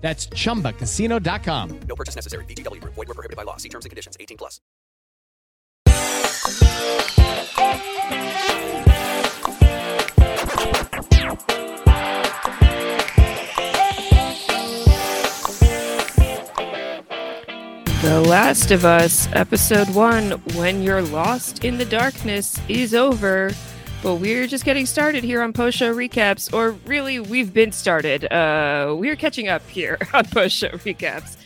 That's chumbacasino.com. No purchase necessary. VGW Group. Void were prohibited by law. See terms and conditions. 18 plus. The Last of Us, Episode 1 When You're Lost in the Darkness is over. But we're just getting started here on post show recaps, or really, we've been started. Uh, we're catching up here on post show recaps.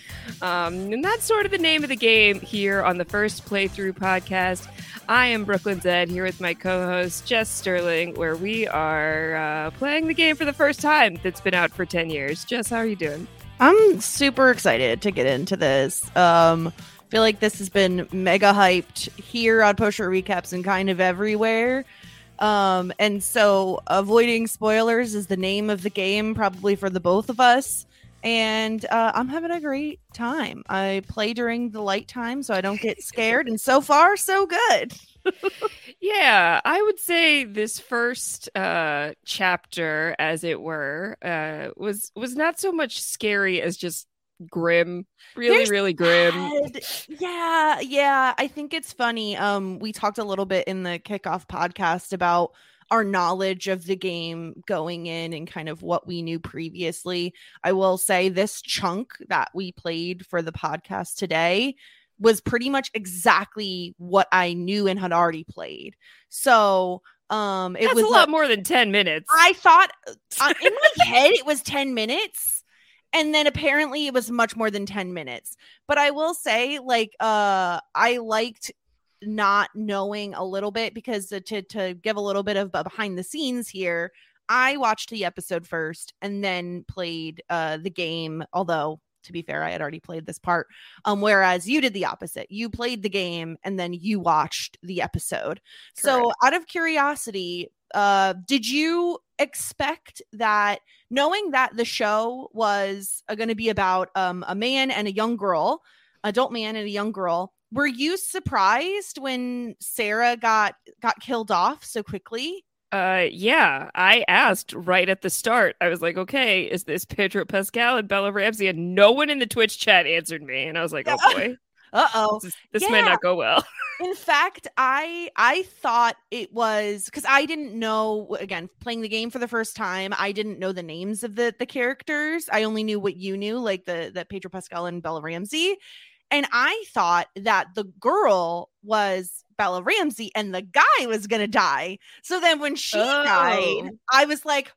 Um, and that's sort of the name of the game here on the first playthrough podcast. I am Brooklyn Zed here with my co host, Jess Sterling, where we are uh, playing the game for the first time that's been out for 10 years. Jess, how are you doing? I'm super excited to get into this. Um, feel like this has been mega hyped here on Post Show Recaps and kind of everywhere. Um, and so avoiding spoilers is the name of the game, probably for the both of us. And uh, I'm having a great time. I play during the light time so I don't get scared. and so far, so good. yeah, I would say this first uh, chapter, as it were, uh, was was not so much scary as just grim really really grim sad. Yeah, yeah. I think it's funny. Um, we talked a little bit in the kickoff podcast about our knowledge of the game going in and kind of what we knew previously. I will say this chunk that we played for the podcast today was pretty much exactly what I knew and had already played. So um it That's was a lot more than 10 minutes I thought uh, in my head it was 10 minutes and then apparently it was much more than 10 minutes. But I will say like uh I liked not knowing a little bit because to to give a little bit of behind the scenes here, I watched the episode first and then played uh the game although to be fair, I had already played this part. Um, whereas you did the opposite. You played the game and then you watched the episode. So, out of curiosity, uh, did you expect that knowing that the show was uh, going to be about um, a man and a young girl, adult man and a young girl, were you surprised when Sarah got got killed off so quickly? Uh, yeah, I asked right at the start. I was like, "Okay, is this Pedro Pascal and Bella Ramsey?" And no one in the Twitch chat answered me, and I was like, "Oh boy." Uh-oh. This, this might not go well. In fact, I I thought it was because I didn't know again playing the game for the first time. I didn't know the names of the the characters. I only knew what you knew, like the that Pedro Pascal and Bella Ramsey. And I thought that the girl was Bella Ramsey and the guy was gonna die. So then when she died, Oh. I was like,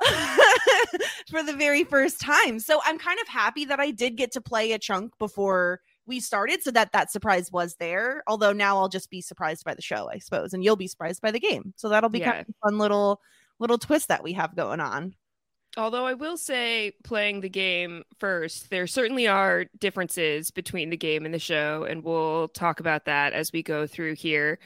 for the very first time. So I'm kind of happy that I did get to play a chunk before we started so that that surprise was there although now i'll just be surprised by the show i suppose and you'll be surprised by the game so that'll be kind of a fun little little twist that we have going on Although I will say, playing the game first, there certainly are differences between the game and the show, and we'll talk about that as we go through here.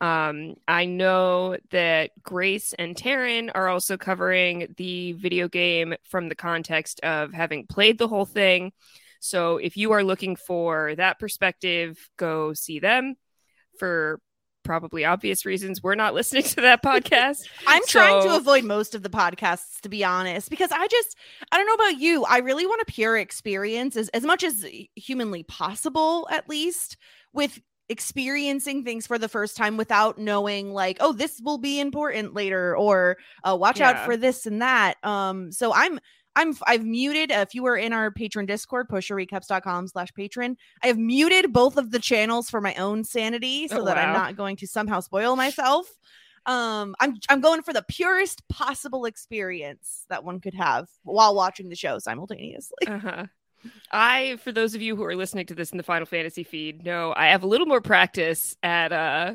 Um, I know that Grace and Taryn are also covering the video game from the context of having played the whole thing. So if you are looking for that perspective, go see them. For probably obvious reasons, we're not listening to that podcast. i'm trying to avoid most of the podcasts to be honest because i just i don't know about you. I really want a pure experience as, as much as humanly possible at least with experiencing things for the first time without knowing like oh this will be important later or uh, watch out for this and that. Um so i'm i'm i've muted uh, if you are in our patron discord postshowrecaps.com slash patron i have muted both of the channels for my own sanity so Oh, that i'm not going to somehow spoil myself um i'm i'm going for the purest possible experience that one could have while watching the show simultaneously Uh-huh. I, for those of you who are listening to this in the Final Fantasy feed, know I have a little more practice at uh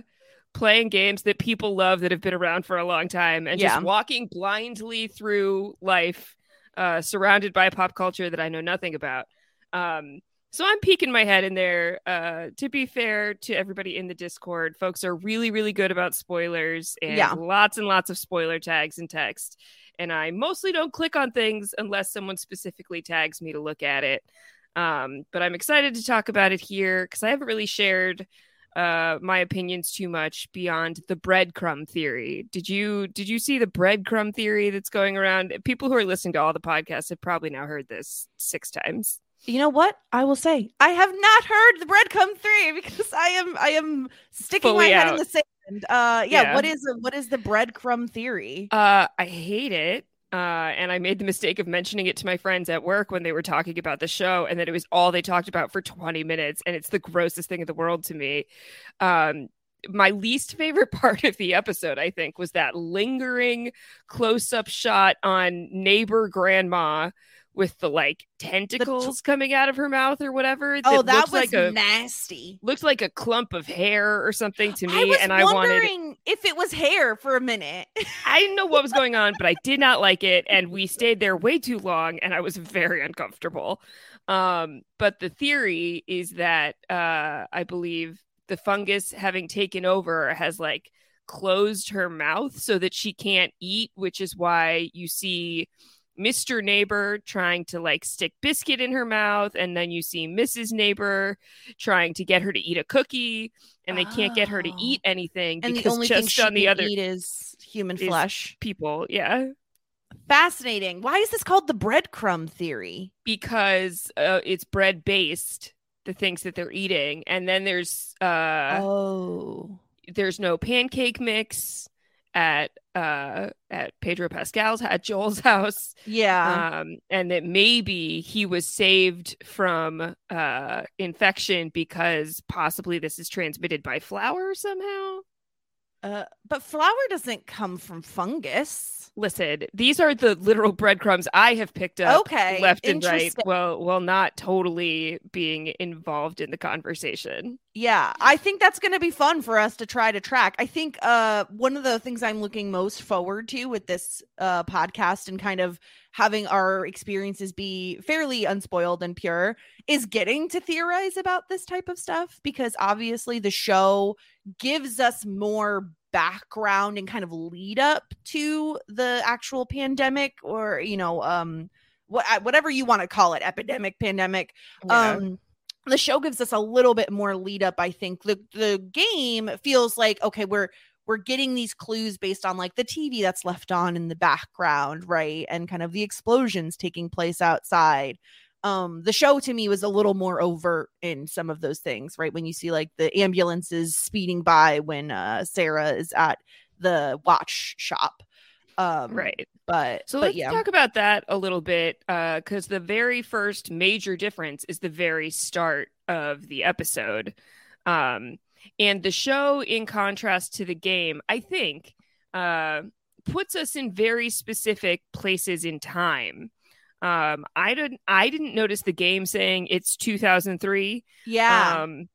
playing games that people love that have been around for a long time and Yeah. just walking blindly through life uh surrounded by pop culture that I know nothing about. Um so I'm peeking my head in there. Uh to be fair to everybody in the Discord, folks are really, really good about spoilers and Yeah. lots and lots of spoiler tags and text and I mostly don't click on things unless someone specifically tags me to look at it. Um, but I'm excited to talk about it here because I haven't really shared uh, my opinions too much beyond the breadcrumb theory. Did you did you see the breadcrumb theory that's going around? People who are listening to all the podcasts have probably now heard this six times. you know what i will say i have not heard the breadcrumb three because i am i am sticking Fully my head out. in the sand uh yeah, Yeah. what is what is the breadcrumb theory Uh, I hate it. Uh, and I made the mistake of mentioning it to my friends at work when they were talking about the show, and that it was all they talked about for 20 minutes, and it's the grossest thing in the world to me. Um, my least favorite part of the episode, I think, was that lingering close up shot on neighbor grandma with the like tentacles coming out of her mouth or whatever. oh that looks was like a nasty looks like a clump of hair or something to me, I and I wanted wondering if it was hair for a minute. I didn't know what was going on, but I did not like it, and we stayed there way too long, and I was very uncomfortable. Um, but the theory is that uh, I believe the fungus having taken over has like closed her mouth so that she can't eat, which is why you see Mr. Neighbor trying to like stick biscuit in her mouth, and then you see Mrs. Neighbor trying to get her to eat a cookie, and they can't get her to Oh. eat anything And the because only thing just she on the can other eat is human is- flesh. people, yeah. Fascinating. Why is this called the breadcrumb theory? because uh, it's bread based the things that they're eating and then there's uh oh. there's no pancake mix at uh at Pedro Pascal's at Joel's house Yeah. um and that maybe he was saved from uh infection because possibly this is transmitted by flour somehow Uh, but flour doesn't come from fungus. listen these are the literal breadcrumbs i have picked up Okay, left and right well well not totally being involved in the conversation Yeah, I think that's going to be fun for us to try to track. I think uh one of the things I'm looking most forward to with this uh podcast and kind of having our experiences be fairly unspoiled and pure is getting to theorize about this type of stuff because obviously the show gives us more background and kind of lead up to the actual pandemic or you know um what whatever you want to call it epidemic pandemic Yeah. um the show gives us a little bit more lead up i think. The the game feels like okay we're we're getting these clues based on like the tv that's left on in the background right? And kind of the explosions taking place outside. Um the show to me was a little more overt in some of those things right? When you see like the ambulances speeding by when uh sarah is at the watch shop um Right. but So but let's yeah talk about that a little bit, because the very first major difference is the very start of the episode, um, and the show, in contrast to the game, I think, uh, puts us in very specific places in time. Um, I didn't, I didn't notice the game saying it's 2003. yeah Um,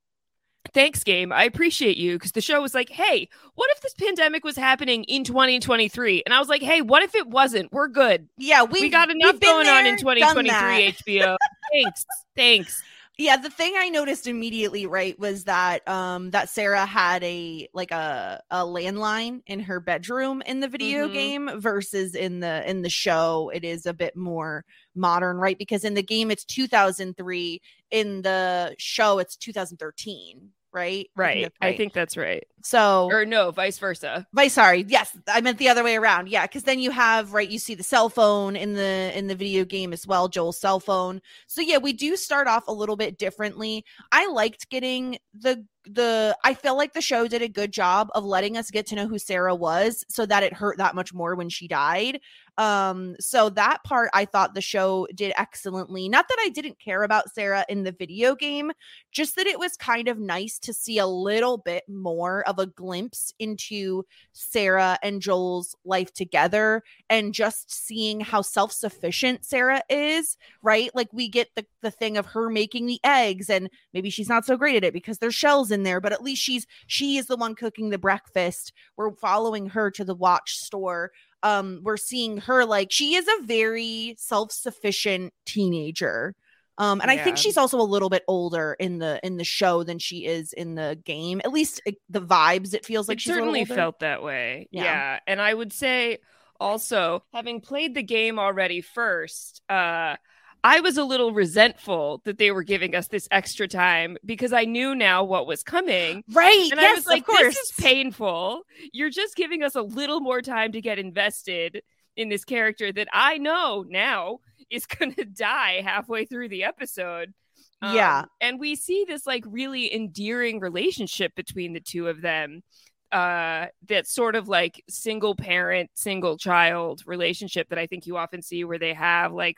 thanks, game. I appreciate you because the show was like, hey, what if this pandemic was happening in 2023? And I was like, hey, what if it wasn't? We're good. yeah we we got enough going on in there, done that. 2023 HBO. thanks. Thanks. Yeah the thing i noticed immediately right was that um that sarah had a like a a landline in her bedroom in the video Mhm. game versus in the in the show it is a bit more modern right because in the game it's 2003 in the show it's 2013 right I think Right. I think that's right. so Or no, vice versa. Vice, sorry. Yes, I meant the other way around. Yeah, because then you have right. You see the cell phone in the in the video game as well, Joel's cell phone. So yeah, we do start off a little bit differently. I liked getting the the. I feel like the show did a good job of letting us get to know who Sarah was, so that it hurt that much more when she died. Um, so that part I thought the show did excellently. Not that I didn't care about Sarah in the video game, just that it was kind of nice to see a little bit more of a glimpse into Sarah and Joel's life together and just seeing how self-sufficient Sarah is, right? Like we get the the thing of her making the eggs and maybe she's not so great at it because there's shells in there, but at least she's she is the one cooking the breakfast. We're following her to the watch store. Um we're seeing her like she is a very self-sufficient teenager. Um, and I think she's also a little bit older in the in the show than she is in the game. At least it, the vibes it feels like it certainly older. felt that way. Yeah. Yeah. And I would say also, having played the game already first, uh, I was a little resentful that they were giving us this extra time because I knew now what was coming. right. And yes, I was like, of course. this is painful. You're just giving us a little more time to get invested in this character that I know now is going to die halfway through the episode. Um, Yeah. And we see this like really endearing relationship between the two of them. Uh, that sort of like single parent, single child relationship that I think you often see where they have like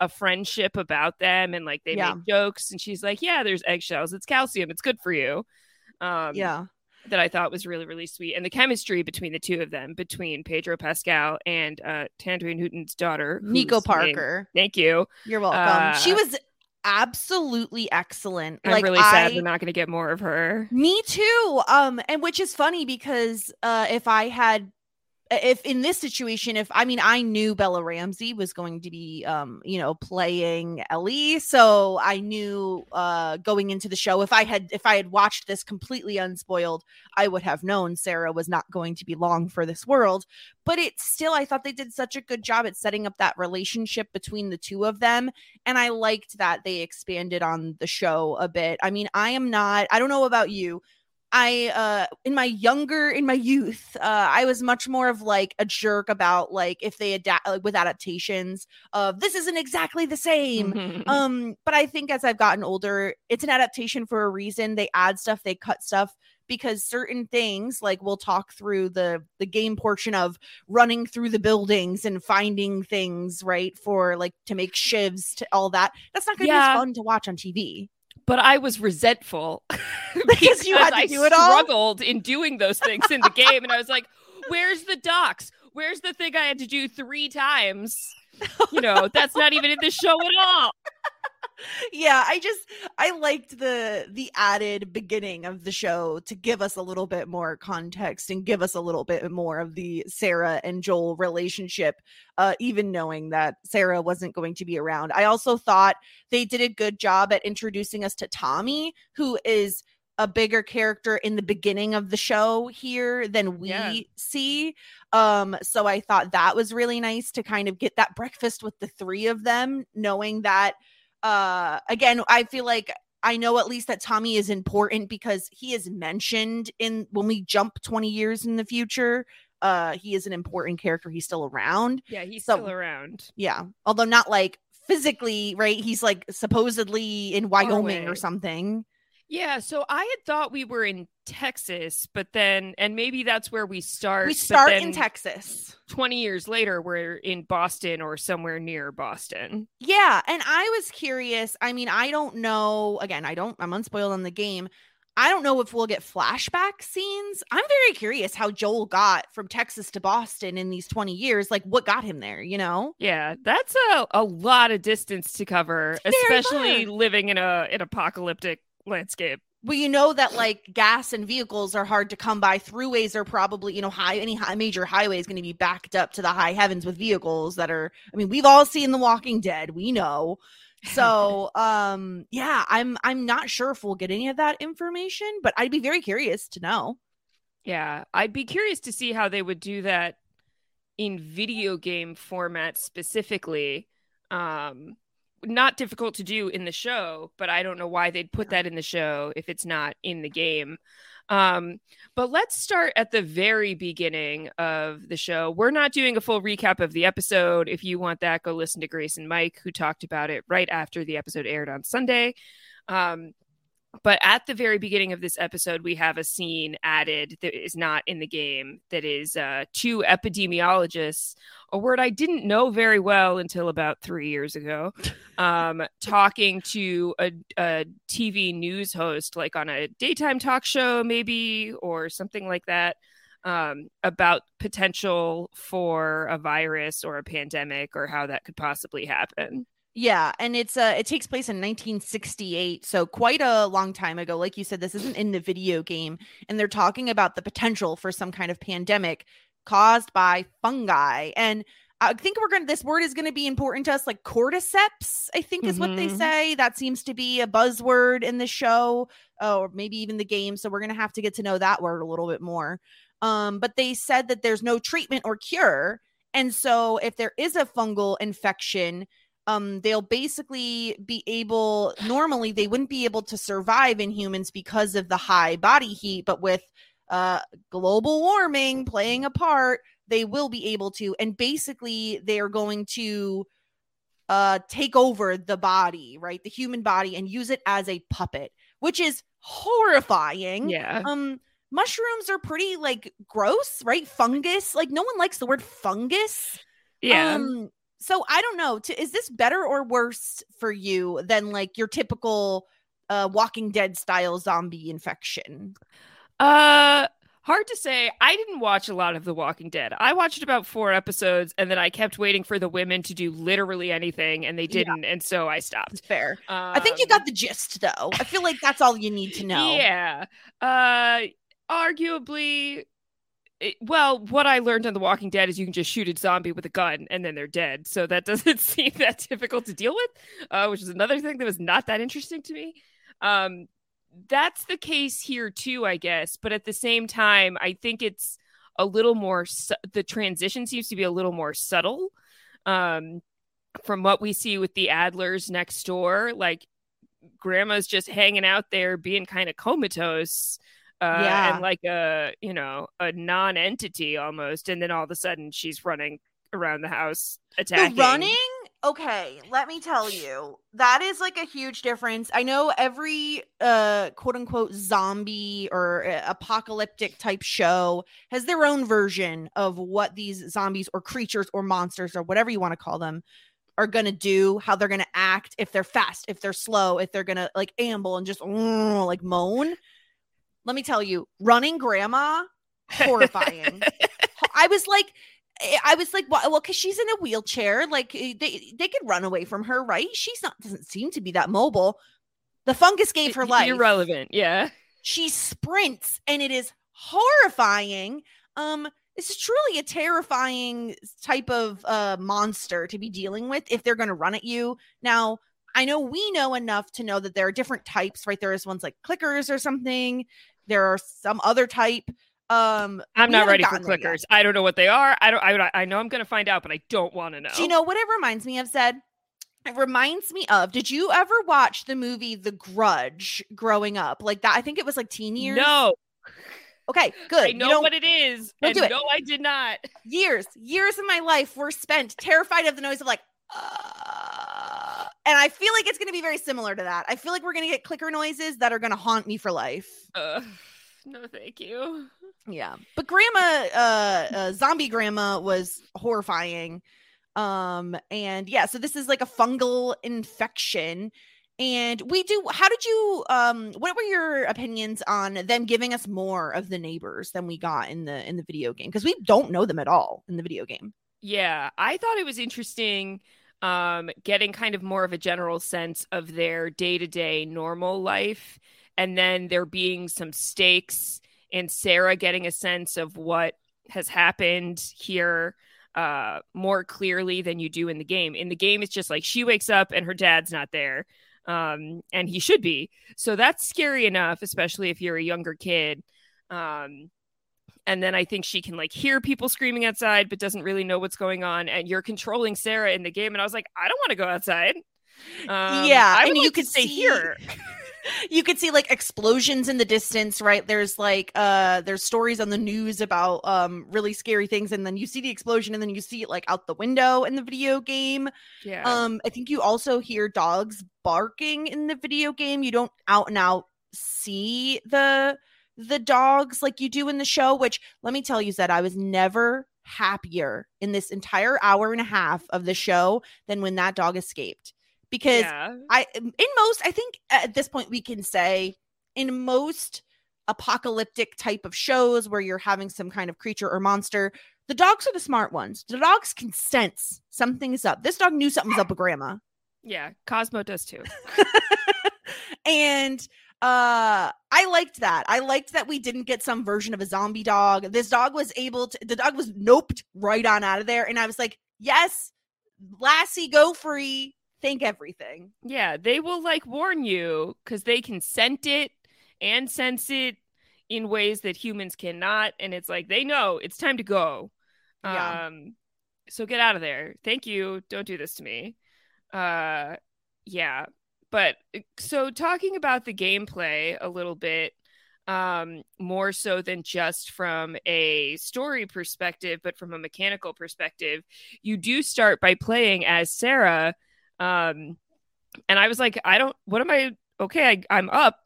a friendship about them and like they Yeah. make jokes and she's like, Yeah, there's eggshells, it's calcium, it's good for you. Um yeah. that I thought was really, really sweet. And the chemistry between the two of them, between Pedro Pascal and uh Tangerine Newton's daughter, Nico Parker. Thank you. You're welcome. she Uh, was absolutely excellent. I'm like really sad I, we're not gonna get more of her. Me too. Um, and which is funny because uh, if I had, if in this situation, if I mean, I knew Bella Ramsey was going to be, um, you know, playing Ellie, so I knew uh, going into the show, if I had, if I had watched this completely unspoiled, I would have known Sarah was not going to be long for this world. But it still, I thought they did such a good job at setting up that relationship between the two of them and I liked that they expanded on the show a bit. I mean, I am not I don't know about you. I uh in my younger in my youth, uh I was much more of like a jerk about like if they adapt like, with adaptations of this isn't exactly the same. Mhm. Um but I think as I've gotten older, it's an adaptation for a reason. They add stuff, they cut stuff because certain things like we'll talk through the the game portion of running through the buildings and finding things right for like to make shivs to all that that's not going to be Yeah. as fun to watch on tv but I was resentful Because you had to I do it all? struggled in doing those things in the game, and I was like, "Where's the docs? Where's the thing I had to do three times? You know, that's not even in the show at all." Yeah i just i liked the the added beginning of the show to give us a little bit more context and give us a little bit more of the sarah and joel relationship uh even knowing that sarah wasn't going to be around i also thought they did a good job at introducing us to tommy who is a bigger character in the beginning of the show here than we Yeah. see um so i thought that was really nice to kind of get that breakfast with the three of them knowing that uh again i feel like i know at least that tommy is important because he is mentioned in when we jump 20 years in the future uh he is an important character he's still around Yeah, he's So- still around. yeah although not like physically, right? He's like supposedly in Wyoming or something. Yeah, so I had thought we were in Texas, but then and maybe that's where we start. We start in Texas. 20 years later we're in Boston or somewhere near Boston. Yeah, and I was curious. I mean, I don't know. Again, I don't. I'm unspoiled on the game. I don't know if we'll get flashback scenes. I'm very curious how Joel got from Texas to Boston in these 20 years. Like, what got him there? You know? Yeah, that's a, a lot of distance to cover, especially living in a an apocalyptic landscape. Well, you know that like gas and vehicles are hard to come by. Throughways are probably, you know, high any high, major highway is going to be backed up to the high heavens with vehicles that are. I mean, we've all seen The Walking Dead. We know. So, um, yeah, I'm I'm not sure if we'll get any of that information, but I'd be very curious to know. Yeah, I'd be curious to see how they would do that in video game format specifically. Um, not difficult to do in the show, but I don't know why they'd put that in the show if it's not in the game. Um, but let's start at the very beginning of the show. We're not doing a full recap of the episode. If you want that, go listen to Grace and Mike, who talked about it right after the episode aired on Sunday. Um, but at the very beginning of this episode, we have a scene added that is not in the game that is uh, two epidemiologists, a word I didn't know very well until about three years ago, um, talking to a, a TV news host, like on a daytime talk show, maybe, or something like that. Um, about potential for a virus or a pandemic or how that could possibly happen. Yeah, and it's uh it takes place in 1968, so quite a long time ago. Like you said, this isn't in the video game, and they're talking about the potential for some kind of pandemic caused by fungi. And I think we're gonna this word is gonna be important to us, like cordyceps, I think is what they Mhm. say. That seems to be a buzzword in the show, uh, or maybe even the game. So we're gonna have to get to know that word a little bit more. Um, but they said that there's no treatment or cure. And so if there is a fungal infection, um they'll basically be able normally they wouldn't be able to survive in humans because of the high body heat but with uh global warming playing a part they will be able to and basically they're going to uh take over the body right the human body and use it as a puppet which is horrifying Yeah. um mushrooms are pretty like gross right fungus like no one likes the word fungus Yeah. um, so I don't know. To, is this better or worse for you than like your typical uh Walking Dead style zombie infection? Uh hard to say. I didn't watch a lot of The Walking Dead. I watched about 4 episodes and then I kept waiting for the women to do literally anything and they didn't and so I stopped. Fair. I think you Um, got the gist though. I feel like that's all you need to know. Yeah. Uh arguably it- well, what I learned on The Walking Dead is you can just shoot a zombie with a gun and then they're dead. So that doesn't seem that difficult to deal with, uh, which is another thing that was not that interesting to me. Um, that's the case here too, I guess. But at the same time, I think it's a little more, su- the transition seems to be a little more subtle um, from what we see with the Adlers next door. Like, grandma's just hanging out there being kind of comatose uh, Yeah. and like a you know a non-entity almost and then all of a sudden she's running around the house attacking The running, okay, let me tell you, that is like a huge difference. I know every uh quote unquote zombie or uh, apocalyptic type show has their own version of what these zombies or creatures or monsters or whatever you want to call them are going to do, how they're going to act, if they're fast, if they're slow, if they're going to like amble and just like moan. Let me tell you, running grandma horrifying. I was like, eh, I was like, well, because she's in a wheelchair, like eh, they they could run away from her, right? She's not doesn't seem to be that mobile. The fungus gave her life. irrelevant yeah She sprints, and it is horrifying. Um, this is truly a terrifying type of uh monster to be dealing with if they're going to run at you. Now, I know we know enough to know that there are different types, right? There is ones like clickers or something. There are some other type. Um, i'm not ready for gotten there yet. clickers i don't know what they are i don't i, I know i'm gonna find out but i don't want to know Do you know what it reminds me of, Zed It reminds me of. Did you ever watch the movie The Grudge growing up? Like that? I think it was like teen years. no Okay, good. i know what it is and do it. no i did not years, years of my life were spent terrified of the noise of like, uh, and I feel like it's going to be very similar to that. I feel like we're going to get clicker noises that are going to haunt me for life. Uh, no, thank you. Yeah, but grandma, uh, uh, zombie grandma was horrifying. Um, and yeah, so this is like a fungal infection. And we do. How did you? Um, what were your opinions on them giving us more of the neighbors than we got in the in the video game? Because we don't know them at all in the video game. Yeah, I thought it was interesting um, getting kind of more of a general sense of their day to day normal life. And then there being some stakes, and Sarah getting a sense of what has happened here uh, more clearly than you do in the game. In the game, it's just like she wakes up and her dad's not there. Um, and he should be. So that's scary enough, especially if you're a younger kid. Um, and then I think she can like hear people screaming outside, but doesn't really know what's going on. And you're controlling Sarah in the game, and I was like, I don't want to go outside. Um, yeah, I you like to could stay see- here. you could see like explosions in the distance right there's like uh there's stories on the news about um really scary things and then you see the explosion and then you see it like out the window in the video game Yeah, um i think you also hear dogs barking in the video game you don't out and out see the the dogs like you do in the show which let me tell you that i was never happier in this entire hour and a half of the show than when that dog escaped because yeah, I in most I think at this point we can say in most apocalyptic type of shows where you're having some kind of creature or monster, the dogs are the smart ones. The dogs can sense something is up. This dog knew something's up with grandma. yeah. Cosmo does too. and uh I liked that. I liked that we didn't get some version of a zombie dog. This dog was able to the dog was noped right on out of there and I was like, "Yes, Lassie go free. Thank everything." Yeah, they will like warn you because they can scent it and sense it in ways that humans cannot. And it's like they know it's time to go. Yeah. Um, so get out of there. Thank you. Don't do this to me. Uh, yeah. But uh, so talking about the gameplay a little bit, um, more so than just from a story perspective, but from a mechanical perspective, you do start by playing as Sarah. Um, and I was like, I don't, what am I? Okay, I, I'm up.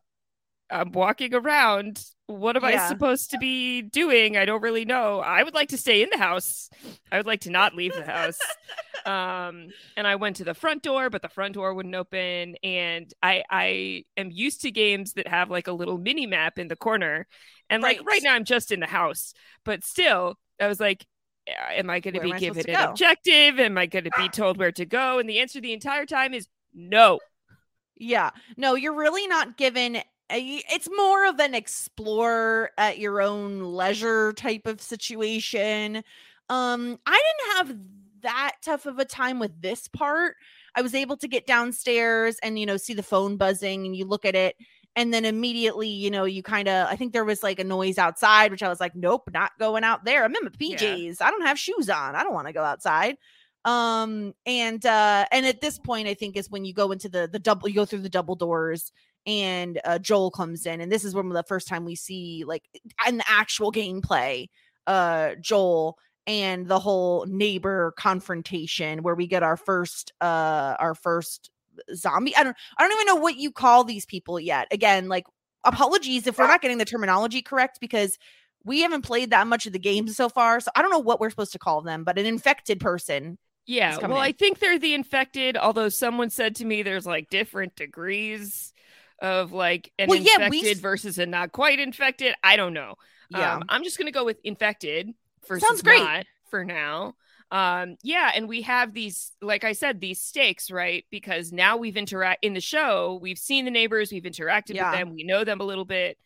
I'm walking around. What am I supposed to be doing? I don't really know. I would like to stay in the house. I would like to not leave the house. um, and I went to the front door, but the front door wouldn't open. And I I am used to games that have like a little mini map in the corner. And like Right. right now I'm just in the house, but still I was like, "Uh, am I going to be am I supposed given to an go?" objective? Am I going to be told where to go? And the answer the entire time is no. Yeah. No, you're really not given it's more of an explore at your own leisure type of situation. Um I didn't have that tough of a time with this part. I was able to get downstairs and you know see the phone buzzing and you look at it and then immediately you know you kind of I think there was like a noise outside which I was like nope, not going out there. I'm in my Yeah. PJs. I don't have shoes on. I don't want to go outside um and uh and at this point i think is when you go into the the double you go through the double doors and uh joel comes in and this is when the first time we see like in the actual gameplay uh joel and the whole neighbor confrontation where we get our first uh our first zombie i don't i don't even know what you call these people yet again like apologies if we're not getting the terminology correct because we haven't played that much of the game so far so i don't know what we're supposed to call them but an infected person Yeah, well, in. I think they're the infected. Although someone said to me, there's like different degrees of like an Well, yeah, we infected s- versus a not quite infected. I don't know. yeah Um, I'm just gonna go with infected versus Sounds great. not for now. Um, yeah, and we have these, like I said, these stakes, right? Because now we've interact in the show, we've seen the neighbors, we've interacted Yeah. with them, we know them a little bit.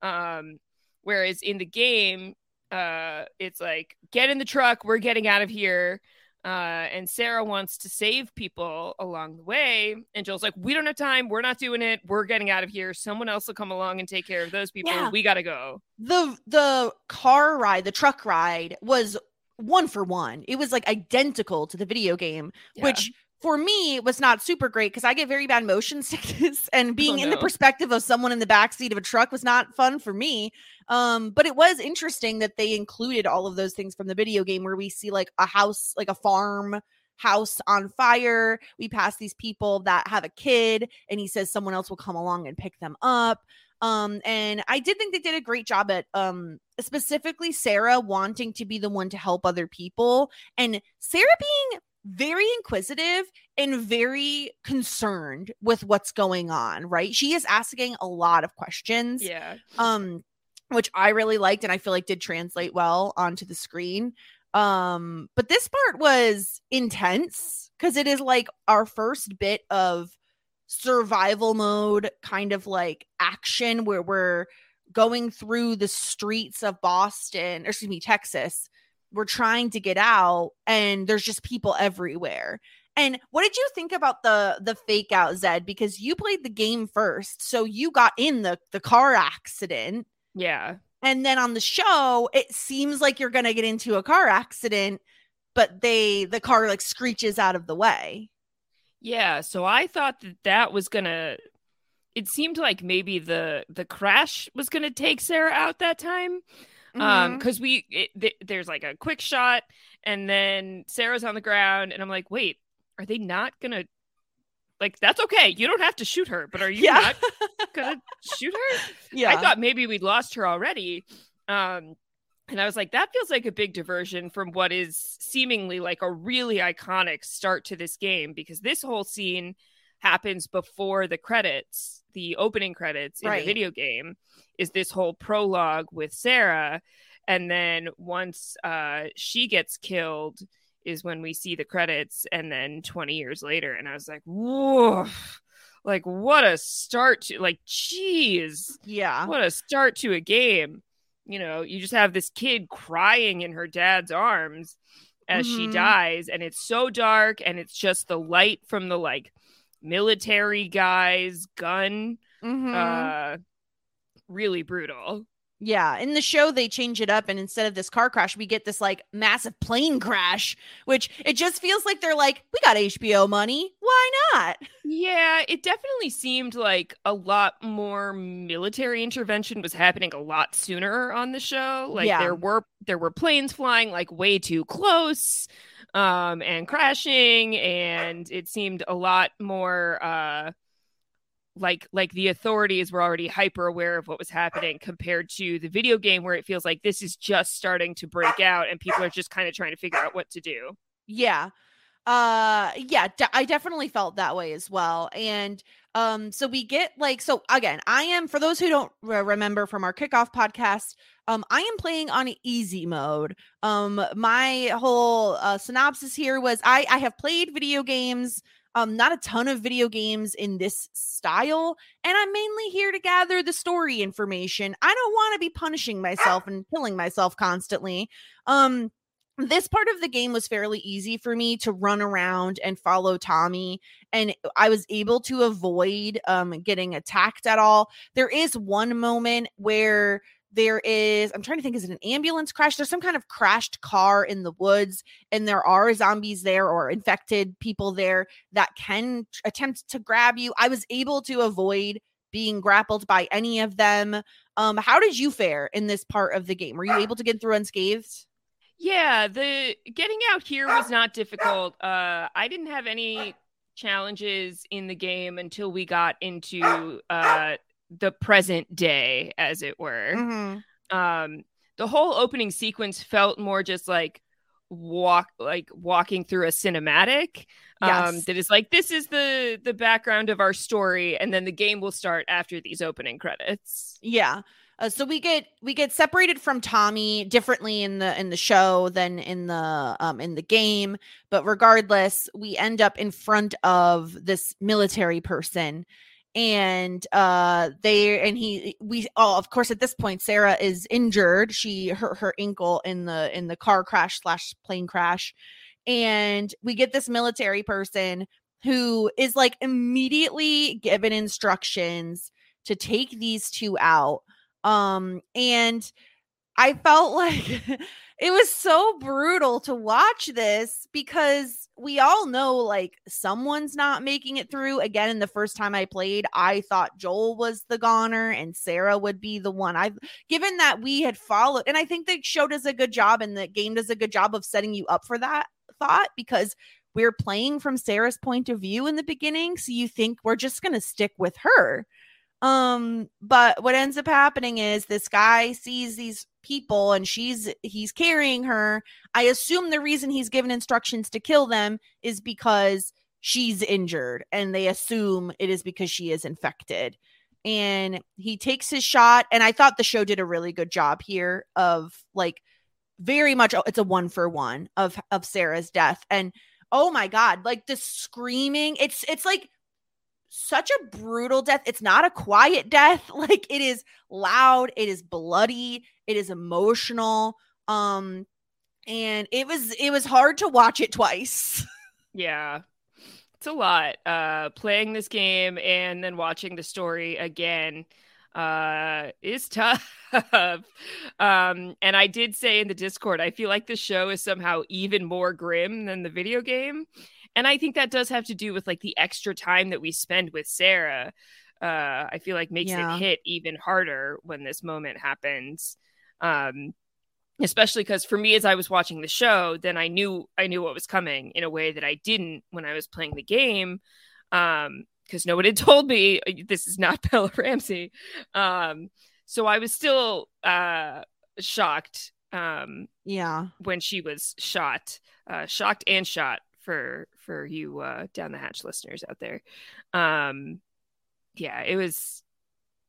Um, whereas in the game, uh, it's like get in the truck, we're getting out of here. Uh, and Sarah wants to save people along the way, and Joel's like, "We don't have time. We're not doing it. We're getting out of here. Someone else will come along and take care of those people. Yeah. We gotta go." the the car ride the truck ride was one for one it was like identical to the video game Yeah. which for me it was not super great because i get very bad motion sickness and being in the perspective of someone in the back seat of a truck was not fun for me um but it was interesting that they included all of those things from the video game where we see like a house like a farm house on fire. We pass these people that have a kid, and he says someone else will come along and pick them up. Um, and I did think they did a great job at um specifically Sarah wanting to be the one to help other people, and Sarah being very inquisitive and very concerned with what's going on, right? She is asking a lot of questions. Yeah. Um, which I really liked and I feel like did translate well onto the screen. Um, but this part was intense because it is like our first bit of survival mode kind of like action where we're going through the streets of Boston, or excuse me, Texas. We're trying to get out and there's just people everywhere. And what did you think about the the fake out Zed because you played the game first. So you got in the the car accident Yeah. and then on the show it seems like you're going to get into a car accident but they the car like screeches out of the way. Yeah, so I thought that that was gonna. It seemed like maybe the the crash was gonna take Sarah out that time, um, Mhm. because we it, th- there's like a quick shot, and then Sarah's on the ground, and I'm like, wait, are they not gonna? Like that's okay. You don't have to shoot her, but are you Yeah. not gonna shoot her? yeah. I thought maybe we'd lost her already. Um, and I was like, that feels like a big diversion from what is seemingly like a really iconic start to this game because this whole scene happens before the credits, the opening credits in Right. the video game is this whole prologue with Sarah. And then once uh, she gets killed, is when we see the credits, and then 20 years later. And I was like, whoa, like what a start to, like, geez yeah. what a start to a game. You know, you just have this kid crying in her dad's arms as she Mhm. dies, and it's so dark, and it's just the light from the like military guy's gun. Mhm. Uh, really brutal. Yeah, in the show they change it up and instead of this car crash we get this like massive plane crash which it just feels like they're like we got HBO money. Why not? Yeah, it definitely seemed like a lot more military intervention was happening a lot sooner on the show. Like Yeah. there were there were planes flying like way too close um and crashing and it seemed a lot more uh like like the authorities were already hyper aware of what was happening compared to the video game where it feels like this is just starting to break out and people are just kind of trying to figure out what to do. Yeah. Uh yeah, I definitely felt that way as well. And um so we get like so again, I am for those who don't re- remember from our kickoff podcast, um I am playing on easy mode. Um my whole uh synopsis here was I I have played video games um not a ton of video games in this style and i'm mainly here to gather the story information i don't want to be punishing myself and killing myself constantly um this part of the game was fairly easy for me to run around and follow Tommy and I was able to avoid um getting attacked at all. There is one moment where there is I'm trying to think is it an ambulance crash? There's some kind of crashed car in the woods and there are zombies there or infected people there that can attempt to grab you. I was able to avoid being grappled by any of them. Um how did you fare in this part of the game? Were you able to get through unscathed? Yeah, the getting out here was not difficult. Uh, I didn't have any challenges in the game until we got into uh, the present day, as it were. Mhm. Um, the whole opening sequence felt more just like walk like walking through a cinematic um Yes. that is like this is the the background of our story and then the game will start after these opening credits Yeah. Uh, so we get we get separated from Tommy differently in the in the show than in the um in the game, but regardless, we end up in front of this military person and uh they and he we oh of course at this point Sarah is injured. She hurt her ankle in the in the car crash slash plane crash. And we get this military person who is like immediately given instructions to take these two out um and i felt like it was so brutal to watch this because we all know like someone's not making it through. Again in the first time i played i thought joel was the goner and sarah would be the one. I've given that we had followed and i think the show does a good job and the game does a good job of setting you up for that thought because we're playing from Sarah's point of view in the beginning, so you think we're just going to stick with her. Um, but what ends up happening is this guy sees these people and she's he's carrying her. I assume the reason he's given instructions to kill them is because she's injured and they assume it is because she is infected. And he takes his shot and I thought the show did a really good job here of like very much it's a one for one of of Sarah's death and oh my god like the screaming it's it's like such a brutal death. It's not a quiet death. Like it is loud, it is bloody, it is emotional. Um and it was it was hard to watch it twice. Yeah. It's a lot. Uh playing this game and then watching the story again uh is tough. um and I did say in the Discord I feel like the show is somehow even more grim than the video game and I think that does have to do with like the extra time that we spend with Sarah. Uh, I feel like makes yeah. it hit even harder when this moment happens. Um, especially because for me, as I was watching the show, then I knew I knew what was coming in a way that I didn't when I was playing the game. Um, because no one had told me uh, this is not Bella Ramsey. Um, so I was still uh shocked. Um, yeah, when she was shot, uh, shocked and shot for for you uh, down the hatch listeners out there. Um, yeah, it was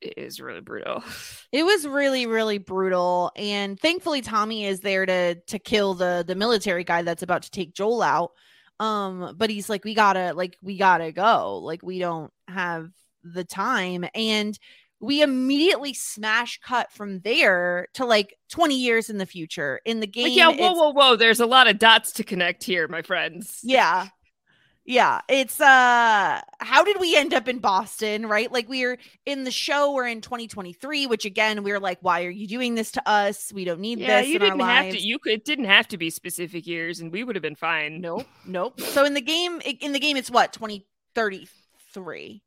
it is really brutal. It was really really brutal, and thankfully Tommy is there to to kill the the military guy that's about to take Joel out. Um, but he's like, we gotta like we gotta go. Like we don't have the time, and we immediately smash cut from there to like 20 years in the future in the game. Like, yeah, whoa, whoa, whoa. There's a lot of dots to connect here, my friends. Yeah. Yeah. It's uh how did we end up in Boston, right? Like we're in the show, we're in 2023, which again, we're like, why are you doing this to us? We don't need yeah, this. You didn't have to you could it didn't have to be specific years and we would have been fine. Nope. Nope. So in the game, in the game, it's what, 2033.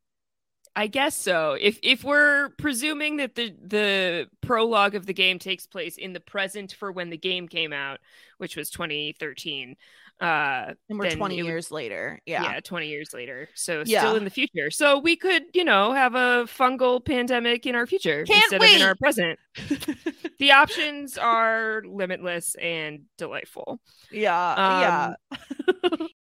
I guess so. If if we're presuming that the the prologue of the game takes place in the present for when the game came out, which was 2013, uh, and we're 20 years later. Yeah, yeah, 20 years later. So yeah. still in the future. So we could, you know, have a fungal pandemic in our future Can't instead wait. of in our present. the options are limitless and delightful. Yeah, um, yeah.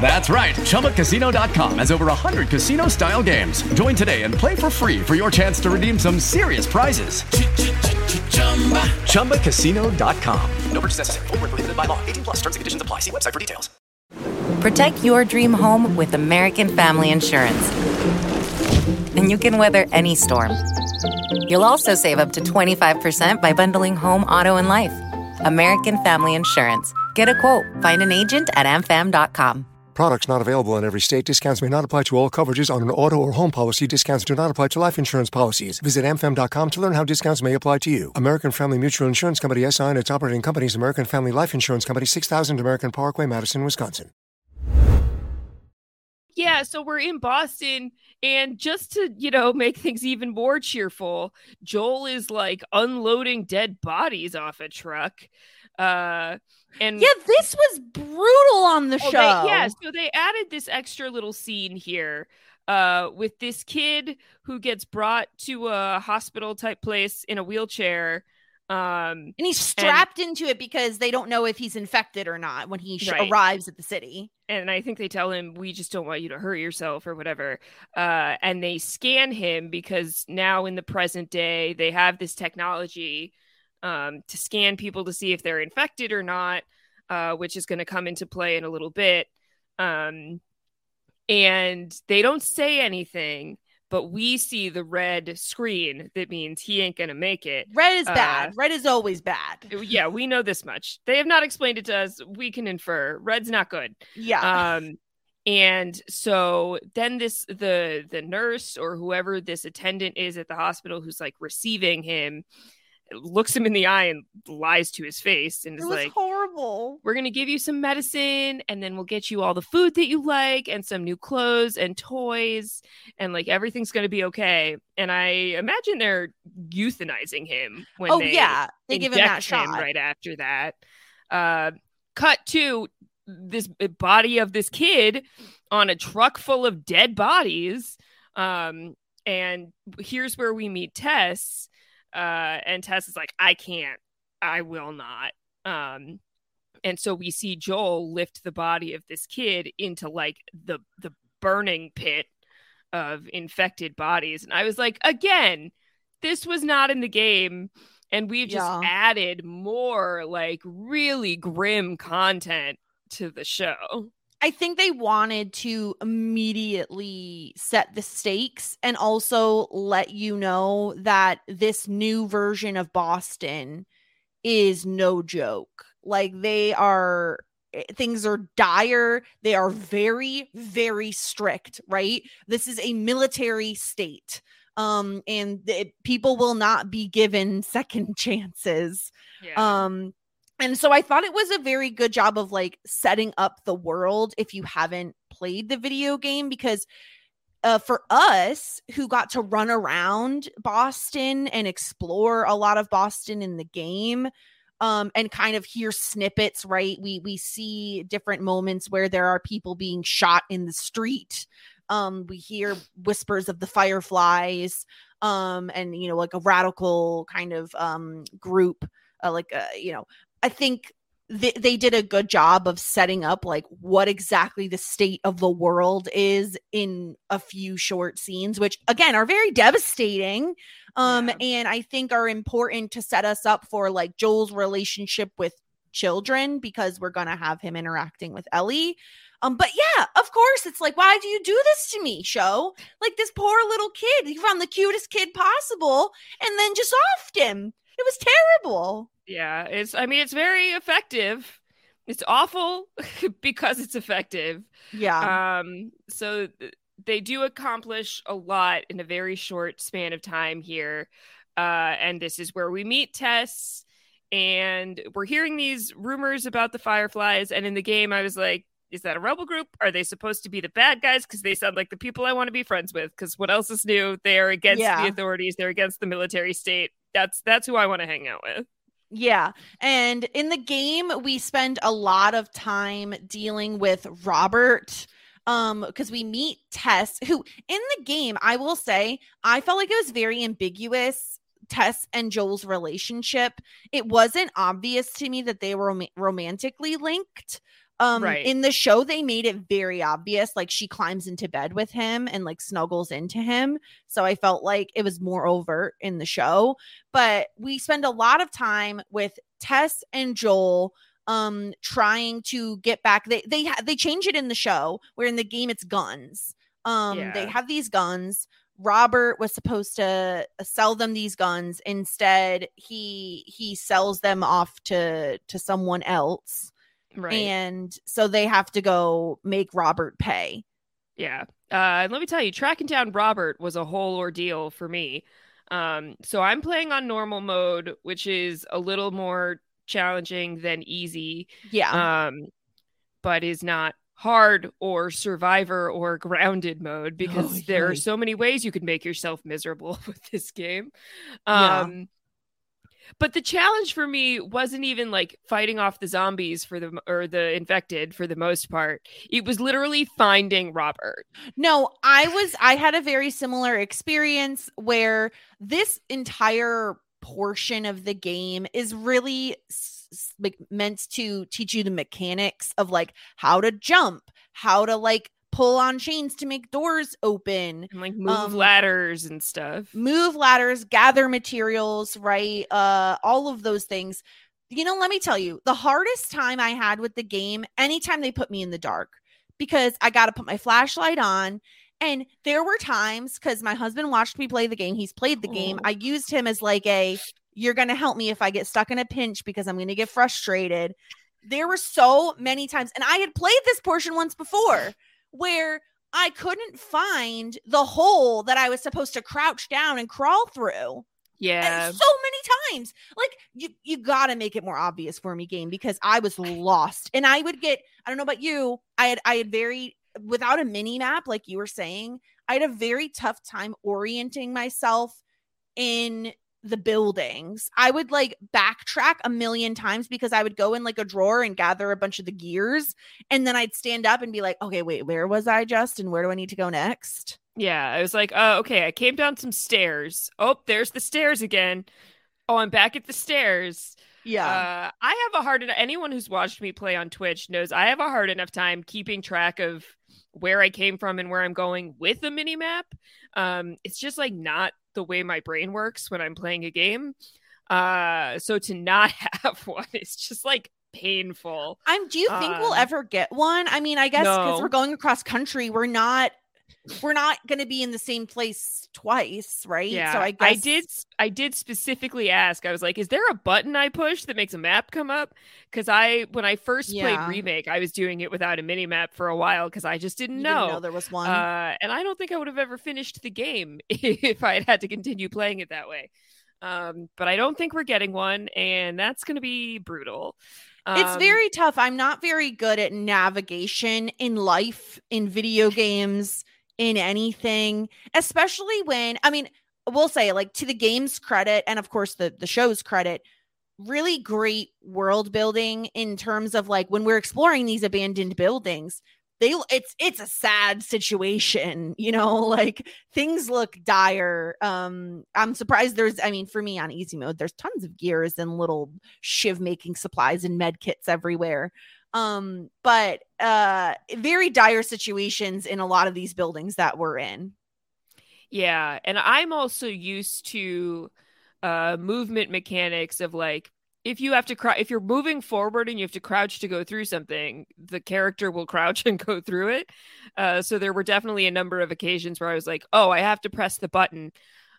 That's right. ChumbaCasino.com has over 100 casino style games. Join today and play for free for your chance to redeem some serious prizes. ChumbaCasino.com. No purchase necessary. Full prohibited by law. 18 plus terms and conditions apply. See website for details. Protect your dream home with American Family Insurance. And you can weather any storm. You'll also save up to 25% by bundling home, auto, and life. American Family Insurance. Get a quote. Find an agent at amfam.com. Products not available in every state. Discounts may not apply to all coverages on an auto or home policy. Discounts do not apply to life insurance policies. Visit amfam.com to learn how discounts may apply to you. American Family Mutual Insurance Company SI and its operating companies American Family Life Insurance Company 6000 American Parkway, Madison, Wisconsin. Yeah, so we're in Boston and just to, you know, make things even more cheerful, Joel is like unloading dead bodies off a truck Uh, and Yeah, this was brutal on the Oh, show. they- yeah, so they added this extra little scene here uh, with this kid who gets brought to a hospital type place in a wheelchair. Um, And he's strapped into it because they don't know if he's infected or not when he sh- Right. arrives at the city. and I think they tell him, "We just don't want you to hurt yourself" or whatever. Uh, and they scan him because now in the present day they have this technology um, to scan people to see if they're infected or not, uh, which is going to come into play in a little bit. Um, and they don't say anything, but we see the red screen that means he ain't going to make it. Red is Uh, bad. Red is always bad. Yeah, we know this much. They have not explained it to us. We can infer. Red's not good. Yeah. Um and so then this the the nurse or whoever this attendant is at the hospital who's like receiving him looks him in the eye and lies to his face and it is was like horrible. we're going to give you some medicine and then we'll get you all the food that you like and some new clothes and toys and like everything's going to be okay and i imagine they're euthanizing him when Oh they yeah, they give him that inject him shot. right after that. Uh, cut to this body of this kid on a truck full of dead bodies. Um, and here's where we meet Tess. Uh, and Tess is like, I can't, I will not. Um, and so we see Joel lift the body of this kid into like the the burning pit of infected bodies. And I was like, again, this was not in the game. And we've just Yeah. added more like really grim content to the show. I think they wanted to immediately set the stakes and also let you know that this new version of Boston is no joke. Like they are eh, things are dire. They are very very strict, right? This is a military state. Um and the, people will not be given second chances. Yeah. Um, and so I thought it was a very good job of like setting up the world if you haven't played the video game because uh, for us who got to run around Boston and explore a lot of Boston in the game um and kind of hear snippets right? We we see different moments where there are people being shot in the street. Um we hear whispers of the fireflies um and you know like a radical kind of um group uh, like uh, you know i think they, they did a good job of setting up like what exactly the state of the world is in a few short scenes which again are very devastating. Um Yeah. and i think are important to set us up for like joel's relationship with children because we're gonna have him interacting with ellie. Um but yeah of course it's like why do you do this to me show like this poor little kid you found the cutest kid possible and then just offed him. It was terrible Yeah, it's I mean it's very effective. It's awful because it's effective. yeah Um so th- they do accomplish a lot in a very short span of time here. Uh and this is where we meet Tess and we're hearing these rumors about the Fireflies and in the game I was like is that a rebel group? Are they supposed to be the bad guys? Because they sound like the people I want to be friends with. Because what else is new? They are against Yeah. the authorities. They're against the military state. That's that's who I want to hang out with. Yeah. And in the game, we spend a lot of time dealing with Robert um because we meet Tess who in the game I will say I felt like it was very ambiguous Tess and Joel's relationship it wasn't obvious to me that they were rom- romantically linked um Right. in the show they made it very obvious like she climbs into bed with him and like snuggles into him. So I felt like it was more overt in the show. But we spend a lot of time with Tess and Joel um trying to get back. They they they change it in the show where in the game it's guns. Um they have these guns. Robert was supposed to uh, sell them these guns. Instead he he sells them off to to someone else Right. and so they have to go make Robert pay Yeah. Uh, and let me tell you, tracking down Robert was a whole ordeal for me. Um, so I'm playing on normal mode, which is a little more challenging than easy, yeah um, but is not hard or survivor or grounded mode because Oh, there are so many ways you could make yourself miserable with this game. Yeah. Um, But the challenge for me wasn't even like fighting off the zombies for the or the infected for the most part. It was literally finding Robert. No, I was I had a very similar experience where this entire portion of the game is really like meant to teach you the mechanics of like how to jump, how to like pull on chains to make doors open and like move Um, ladders and stuff. move ladders, gather materials, right? Uh all of those things. You know, let me tell you, the hardest time I had with the game anytime they put me in the dark because I got to put my flashlight on and there were times cuz my husband watched me play the game, he's played the game. Oh. I used him as like a you're going to help me if I get stuck in a pinch because I'm going to get frustrated. There were so many times and I had played this portion once before where I couldn't find the hole that I was supposed to crouch down and crawl through. Yeah. And so many times. Like you you got to make it more obvious for me game because I was lost. And I would get I don't know about you, I had I had very without a mini map like you were saying, I had a very tough time orienting myself in the buildings. I would like backtrack a million times because I would go in like a drawer and gather a bunch of the gears and then I'd stand up and be like, "Okay, wait, where was I just and where do I need to go next?" Yeah, I was like, oh, okay, I came down some stairs. Oh, there's the stairs again. Oh, I'm back at the stairs. Yeah. Uh, I have a hard enough. Anyone who's watched me play on Twitch knows I have a hard enough time keeping track of where I came from and where I'm going with a mini map. Um, it's just like not the way my brain works when I'm playing a game. Uh, so to not have one is just like painful. I'm do you think we'll Um, ever get one? I mean, I guess because no. we're going across country, we're not we're not gonna be in the same place twice, right? Yeah, So I guess I did. I did specifically ask. I was like, "Is there a button I push that makes a map come up?" Because I, when I first Yeah. played remake, I was doing it without a mini map for a while because I just didn't know. didn't know there was one. Uh, and I don't think I would have ever finished the game if I had had to continue playing it that way. Um, but I don't think we're getting one, and that's going to be brutal. it's Um, very tough. I'm not very good at navigation in life, in video games, in anything, especially when I mean, we'll say like to the game's credit and of course the the show's credit, really great world building in terms of like when we're exploring these abandoned buildings. They it's it's a sad situation, you know, like things look dire. Um I'm surprised there's I mean for me on easy mode there's tons of gears and little shiv making supplies and med kits everywhere um but uh very dire situations in a lot of these buildings that we're in Yeah, and I'm also used to uh movement mechanics of like if you have to crouch if you're moving forward and you have to crouch to go through something, the character will crouch and go through it. Uh so there were definitely a number of occasions where I was like, "Oh, I have to press the button."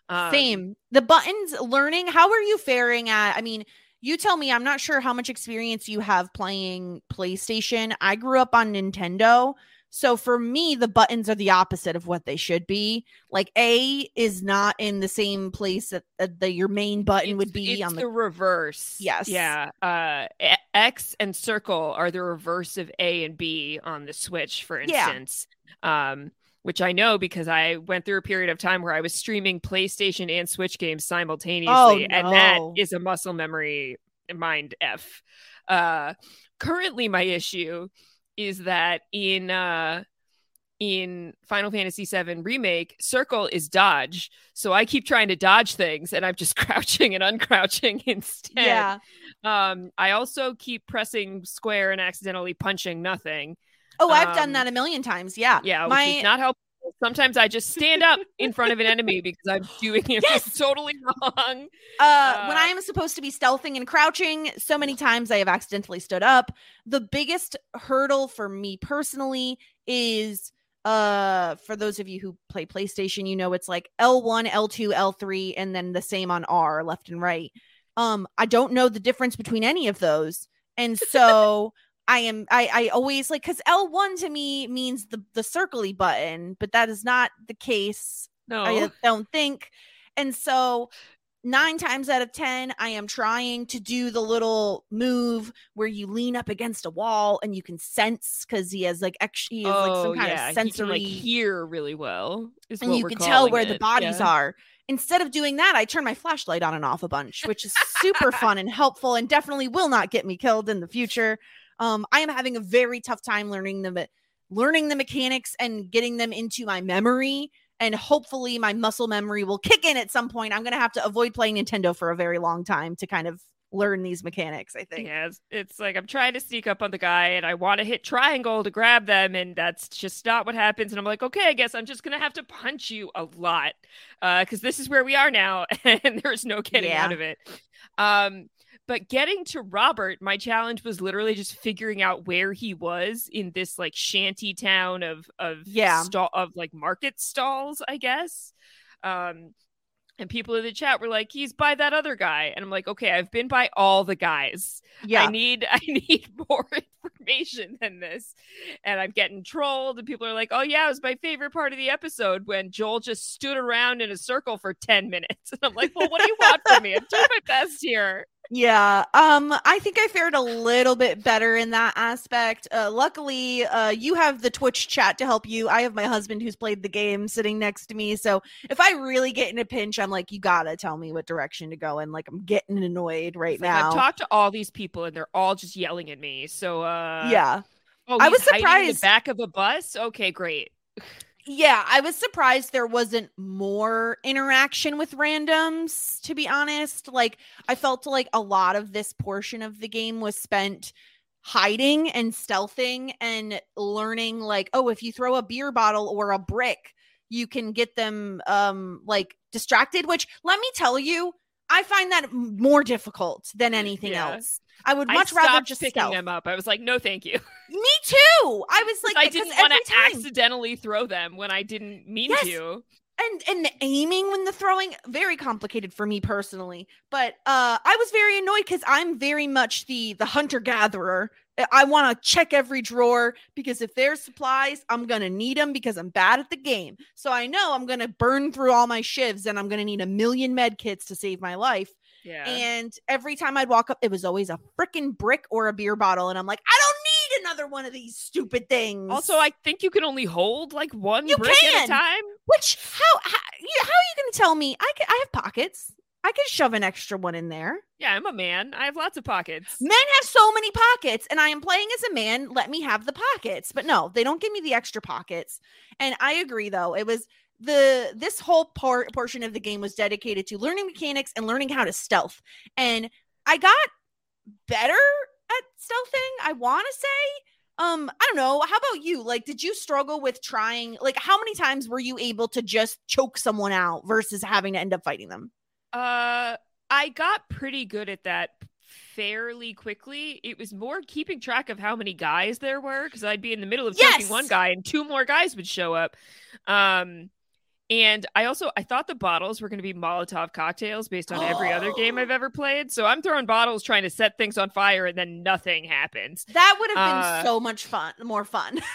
Um, same the buttons learning how are you faring at i mean you tell me i'm not sure how much experience you have playing playstation i grew up on nintendo so for me the buttons are the opposite of what they should be like a is not in the same place that, that your main button would be it's on the, the reverse. Yes. Yeah. Uh X and circle are the reverse of A and B on the Switch, for Yeah. instance. Um which I know because I went through a period of time where I was streaming PlayStation and Switch games simultaneously, Oh, and that is a muscle memory mind F. Uh currently my issue is that in uh in Final Fantasy VII Remake, circle is dodge. So I keep trying to dodge things and I'm just crouching and uncrouching instead. yeah Um, I also keep pressing square and accidentally punching nothing. Oh i've Um, done that a million times yeah Yeah, which is not helpful. Sometimes I just stand up in front of an enemy because I'm doing it Yes! totally wrong. uh, when Uh, I am supposed to be stealthing and crouching, so many times I have accidentally stood up. The biggest hurdle for me personally is uh for those of you who play PlayStation, you know it's like L1, L2, L3 and then the same on R left and right. Um I don't know the difference between any of those. And so I am I I always like cuz L1 to me means the the circly button, but that is not the case No. I don't think. And so nine times out of 10, I am trying to do the little move where you lean up against a wall and you can sense because he has like he has like oh, some kind yeah. of sensory, He can, like hear really well. Is and you can tell where calling the bodies Yeah. are. instead of doing that, I turn my flashlight on and off a bunch, which is super fun and helpful and definitely will not get me killed in the future. Um, I am having a very tough time learning the learning the mechanics and getting them into my memory. And hopefully my muscle memory will kick in at some point. I'm gonna have to avoid playing Nintendo for a very long time to kind of learn these mechanics, I think. Yeah, it's, it's like I'm trying to sneak up on the guy and I want to hit triangle to grab them, and that's just not what happens. And I'm like, okay, I guess I'm just gonna have to punch you a lot because this is where we are now, and there's no getting Yeah. out of it. Um, but getting to Robert, my challenge was literally just figuring out where he was in this like shanty town of of Yeah. stall of like market stalls, I guess. Um, and people in the chat were like, "He's by that other guy," and I'm like, "Okay, I've been by all the guys. Yeah. I need I need more information than this." And I'm getting trolled, and people are like, "Oh yeah, it was my favorite part of the episode when Joel just stood around in a circle for ten minutes." And I'm like, "Well, what do you want from me? I'm doing my best here." Yeah. Um, I think I fared a little bit better in that aspect. Uh, luckily, uh, you have the Twitch chat to help you. I have my husband who's played the game sitting next to me. So if I really get in a pinch, I'm like, you gotta tell me what direction to go. And like, I'm getting annoyed right It's like, now. I've talked to all these people, and they're all just yelling at me. So, uh, yeah. Oh, I was he's hiding in the surprised. back of a bus. Okay, great. Yeah, I was surprised there wasn't more interaction with randoms, to be honest. Like, I felt like a lot of this portion of the game was spent hiding and stealthing and learning, like, oh, if you throw a beer bottle or a brick, you can get them um like distracted, which let me tell you, I find that more difficult than anything Yeah. else. I would I much rather just picking stealth. them up. I was like, no, thank you. Me too. I was like, I didn't want to accidentally throw them when I didn't mean Yes. to. and and aiming when the throwing very complicated for me personally but uh i was very annoyed because i'm very much the the hunter gatherer i want to check every drawer because if there's supplies i'm gonna need them because i'm bad at the game so i know i'm gonna burn through all my shivs and i'm gonna need a million med kits to save my life Yeah. and every time i'd walk up it was always a freaking brick or a beer bottle and i'm like i don't need another one of these stupid things also, I think you can only hold like one You brick at can. a time. Which how how, how are you going to tell me I can, I have pockets? I can shove an extra one in there. Yeah, I'm a man. I have lots of pockets. Men have so many pockets, and I am playing as a man. Let me have the pockets, but no, they don't give me the extra pockets. And I agree, though. It was the this whole part portion of the game was dedicated to learning mechanics and learning how to stealth. And I got better at stealthing. I want to say. Um, I don't know. How about you? Like, did you struggle with trying? Like, how many times were you able to just choke someone out versus having to end up fighting them? Uh, I got pretty good at that fairly quickly. It was more keeping track of how many guys there were because I'd be in the middle of choking Yes! one guy and two more guys would show up. Um, and I also I thought the bottles were going to be Molotov cocktails based on every other game I've ever played. So I'm throwing bottles trying to set things on fire and then nothing happens. That would have been Uh, so much fun, more fun.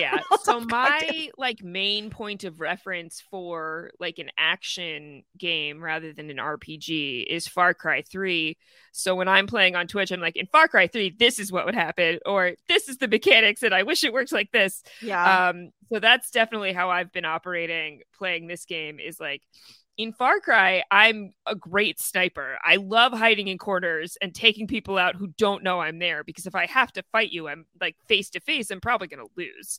yeah so my like main point of reference for like an action game rather than an rpg is far cry 3 so when i'm playing on twitch i'm like in far cry 3 this is what would happen or this is the mechanics and i wish it works like this. Yeah. um so that's definitely how i've been operating playing this game is like in Far Cry, I'm a great sniper. I love hiding in corners and taking people out who don't know I'm there because if I have to fight you, I'm like face to face, I'm probably going to lose.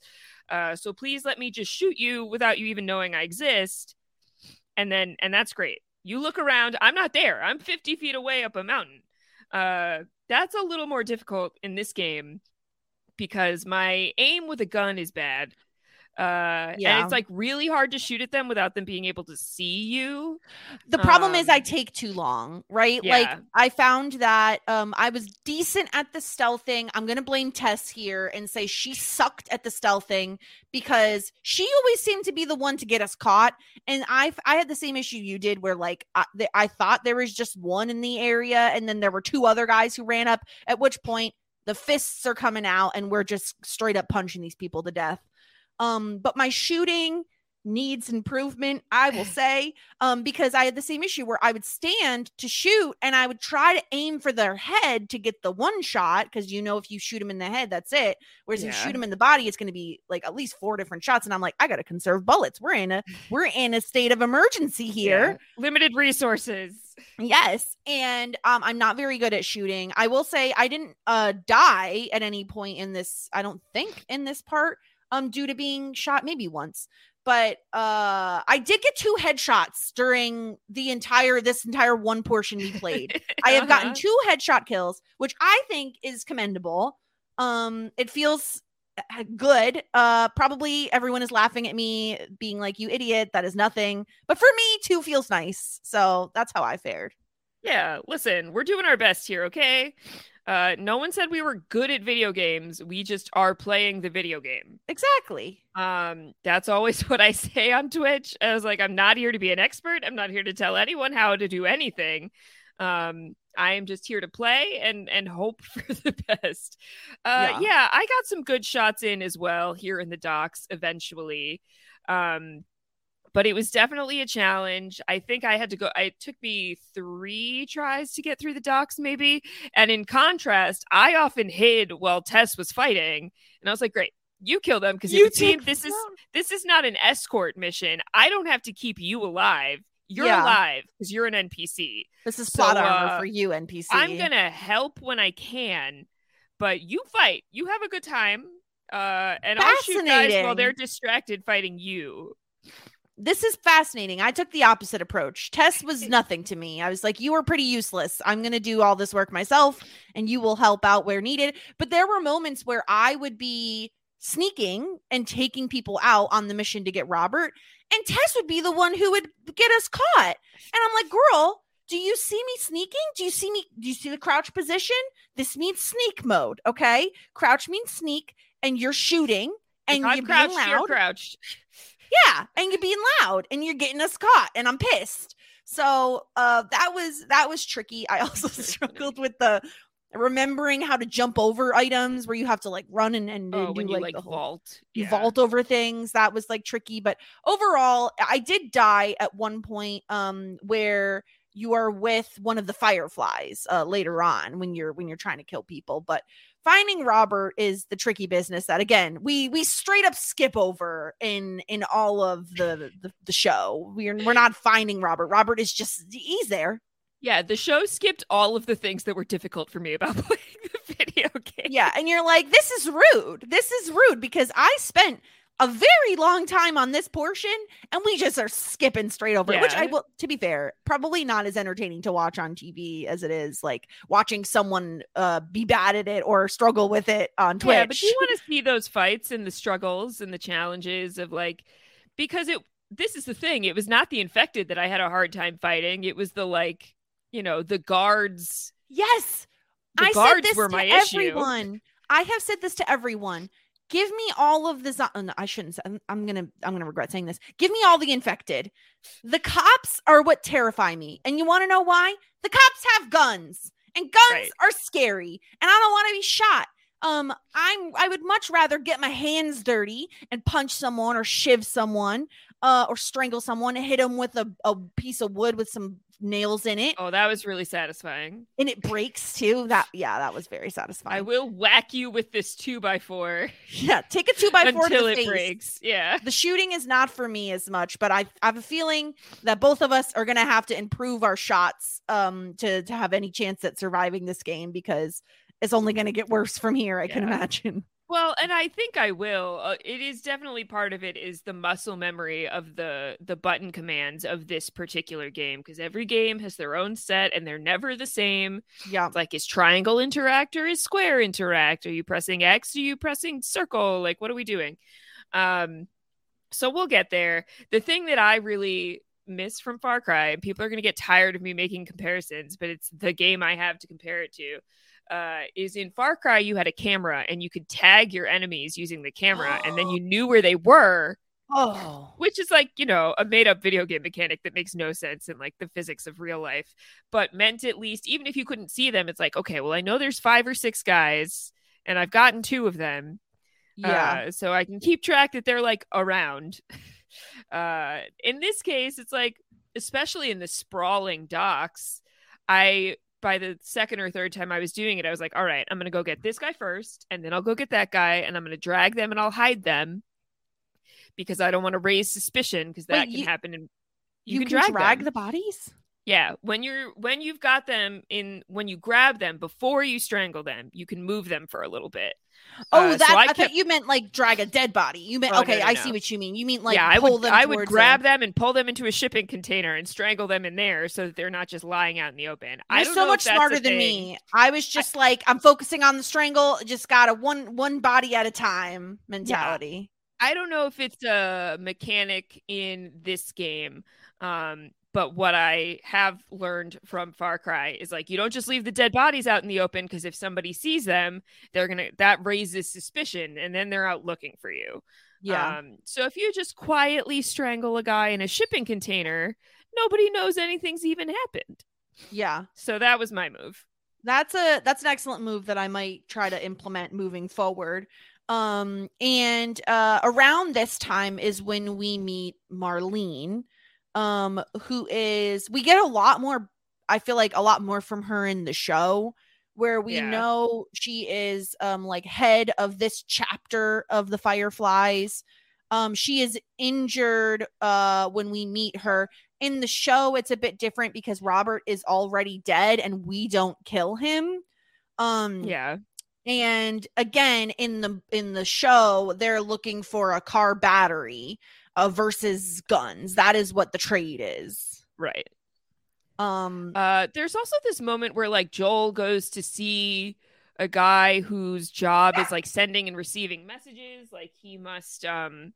Uh, so please let me just shoot you without you even knowing I exist. And then, and that's great. You look around, I'm not there. I'm 50 feet away up a mountain. Uh, that's a little more difficult in this game because my aim with a gun is bad. Uh, Yeah. and it's like really hard to shoot at them without them being able to see you. the problem is I Um, take too long, right? yeah. Like I found that um I was decent at the stealthing. I'm gonna blame Tess here and say she sucked at the stealthing because she always seemed to be the one to get us caught. And I I had the same issue you did where like I, th- I thought there was just one in the area and then there were two other guys who ran up. At which point the fists are coming out and we're just straight up punching these people to death. Um, but my shooting needs improvement, I will say, um, because I had the same issue where I would stand to shoot and I would try to aim for their head to get the one shot because you know if you shoot them in the head, that's it. Whereas if you shoot them in the body, it's going to be like at least four different shots, and I'm like, I got to conserve bullets. We're in a we're in a state of emergency here. Yeah. Limited resources. Yes, and um, I'm not very good at shooting. I will say I didn't uh die at any point in this. I don't think in this part, um, due to being shot maybe once, but uh, I did get two headshots during the entire this entire one portion we played. I have gotten Uh-huh. two headshot kills, which I think is commendable. Um, it feels uh, good. Uh, probably everyone is laughing at me, being like, "You idiot! That is nothing." But for me, two feels nice, so that's how I fared. Yeah, listen, we're doing our best here, okay? Uh, no one said we were good at video games. We just are playing the video game. Exactly. Um, that's always what I say on Twitch. I was like, I'm not here to be an expert. I'm not here to tell anyone how to do anything. Um, I am just here to play and and hope for the best. Uh, Yeah. yeah. I got some good shots in as well here in the docks eventually. Um, but it was definitely a challenge. I think I had to go. It took me three tries to get through the docks, maybe. And in contrast, I often hid while Tess was fighting, and I was like, "Great, you kill them because You team. This is this is not an escort mission. I don't have to keep you alive. You're Yeah. alive because you're an NPC. This is So, plot armor uh, for you, NPC. I'm gonna help when I can, but you fight. You have a good time, uh, and I'll shoot guys while they're distracted fighting you. This is fascinating. I took the opposite approach. Tess was nothing to me. I was like, you are pretty useless. I'm going to do all this work myself and you will help out where needed. But there were moments where I would be sneaking and taking people out on the mission to get Robert, and Tess would be the one who would get us caught. And I'm like, girl, do you see me sneaking? Do you see me? Do you see the crouch position? This means sneak mode. Okay. Crouch means sneak, and you're shooting and you're crouched, being you're loud. crouched. Yeah, and you're being loud and you're getting us caught and I'm pissed. So uh that was that was tricky. I also struggled with the remembering how to jump over items where you have to like run and, and, Oh, do like, like the whole vault, you Yeah. vault over things. That was like tricky, but overall I did die at one point um where you are with one of the fireflies uh later on when you're when you're trying to kill people, but finding robert is the tricky business that again we we straight up skip over in in all of the the, the show. We're we're not finding robert. Robert is just he's there. Yeah, the show skipped all of the things that were difficult for me about playing the video game. yeah and you're like this is rude. This is rude because i spent a very long time on this portion and we just are skipping straight over it which i will to be fair probably not as entertaining to watch on tv as it is like watching someone uh be bad at it or struggle with it on twitch Yeah, but you want to see those fights and the struggles and the challenges of like because it this is the thing, it was not the infected that I had a hard time fighting. It was the like, you know, the guards. Yes. The I said guards this were to my issue. everyone. I have said this to everyone. Give me all of the zo- uh, no, I shouldn't say I'm, I'm gonna I'm gonna regret saying this. Give me all the infected. The cops are what terrify me. And you want to know why? The cops have guns. And guns Right. are scary. And I don't want to be shot. Um, I'm I would much rather get my hands dirty and punch someone or shiv someone, uh, or strangle someone and hit them with a, a piece of wood with some nails in it Oh, that was really satisfying. and it breaks too. That yeah, that was very satisfying. I will whack you with this two by four yeah, take a two by four until to the it face. breaks. Yeah. The shooting is not for me as much, but I, I have a feeling that both of us are gonna have to improve our shots um to to have any chance at surviving this game because it's only gonna get worse from here. I can imagine. Well, and I think I will. Uh, it is definitely part of it is the muscle memory of the the button commands of this particular game because every game has their own set and they're never the same. Yeah, It's like is triangle interact or is square interact? Are you pressing X? Are you pressing circle? Like what are we doing? Um, so we'll get there. The thing that I really miss from Far Cry, and people are going to get tired of me making comparisons, but it's the game I have to compare it to. Uh, is in Far Cry you had a camera and you could tag your enemies using the camera, and then you knew where they were Oh, which is like you know a made up video game mechanic that makes no sense in like the physics of real life but meant at least even if you couldn't see them it's like okay well i know there's five or six guys and i've gotten two of them. Yeah. uh, so i can keep track that they're like around. Uh, in this case, it's like, especially in the sprawling docks, I by the second or third time I was doing it, I was like, all right, I'm gonna go get this guy first, and then I'll go get that guy, and I'm gonna drag them and I'll hide them because I don't want to raise suspicion because that Wait, can you- happen. In, You, can, can, drag, them. the bodies? Yeah, when you're when you've got them in when you grab them before you strangle them, you can move them for a little bit. Oh, Uh, so that I, kept- thought you meant like drag a dead body. You meant Oh, okay, no, I no. see what you mean. You mean like yeah, I would I would grab them. them and pull them into a shipping container and strangle them in there so that they're not just lying out in the open. I You're so much smarter than thing. me. I was just like, I'm focusing on the strangle, just got a one one body at a time mentality. I don't know if it's a mechanic in this game. Um, but what I have learned from Far Cry is like you don't just leave the dead bodies out in the open because if somebody sees them, they're gonna that raises suspicion and then they're out looking for you. Yeah. Um, so if you just quietly strangle a guy in a shipping container, nobody knows anything's even happened. yeah. So that was my move. That's a that's an excellent move that I might try to implement moving forward. Um and uh around this time is when we meet Marlene um who is we get a lot more I feel like a lot more from her in the show where we Yeah. know she is um like head of this chapter of the Fireflies. Um she is injured uh when we meet her in the show it's a bit different because robert is already dead and we don't kill him um Yeah. and again in the in the show they're looking for a car battery uh, versus guns that is what the trade is Right. um Uh, there's also this moment where like Joel goes to see a guy whose job is like sending and receiving messages. Like he must, um,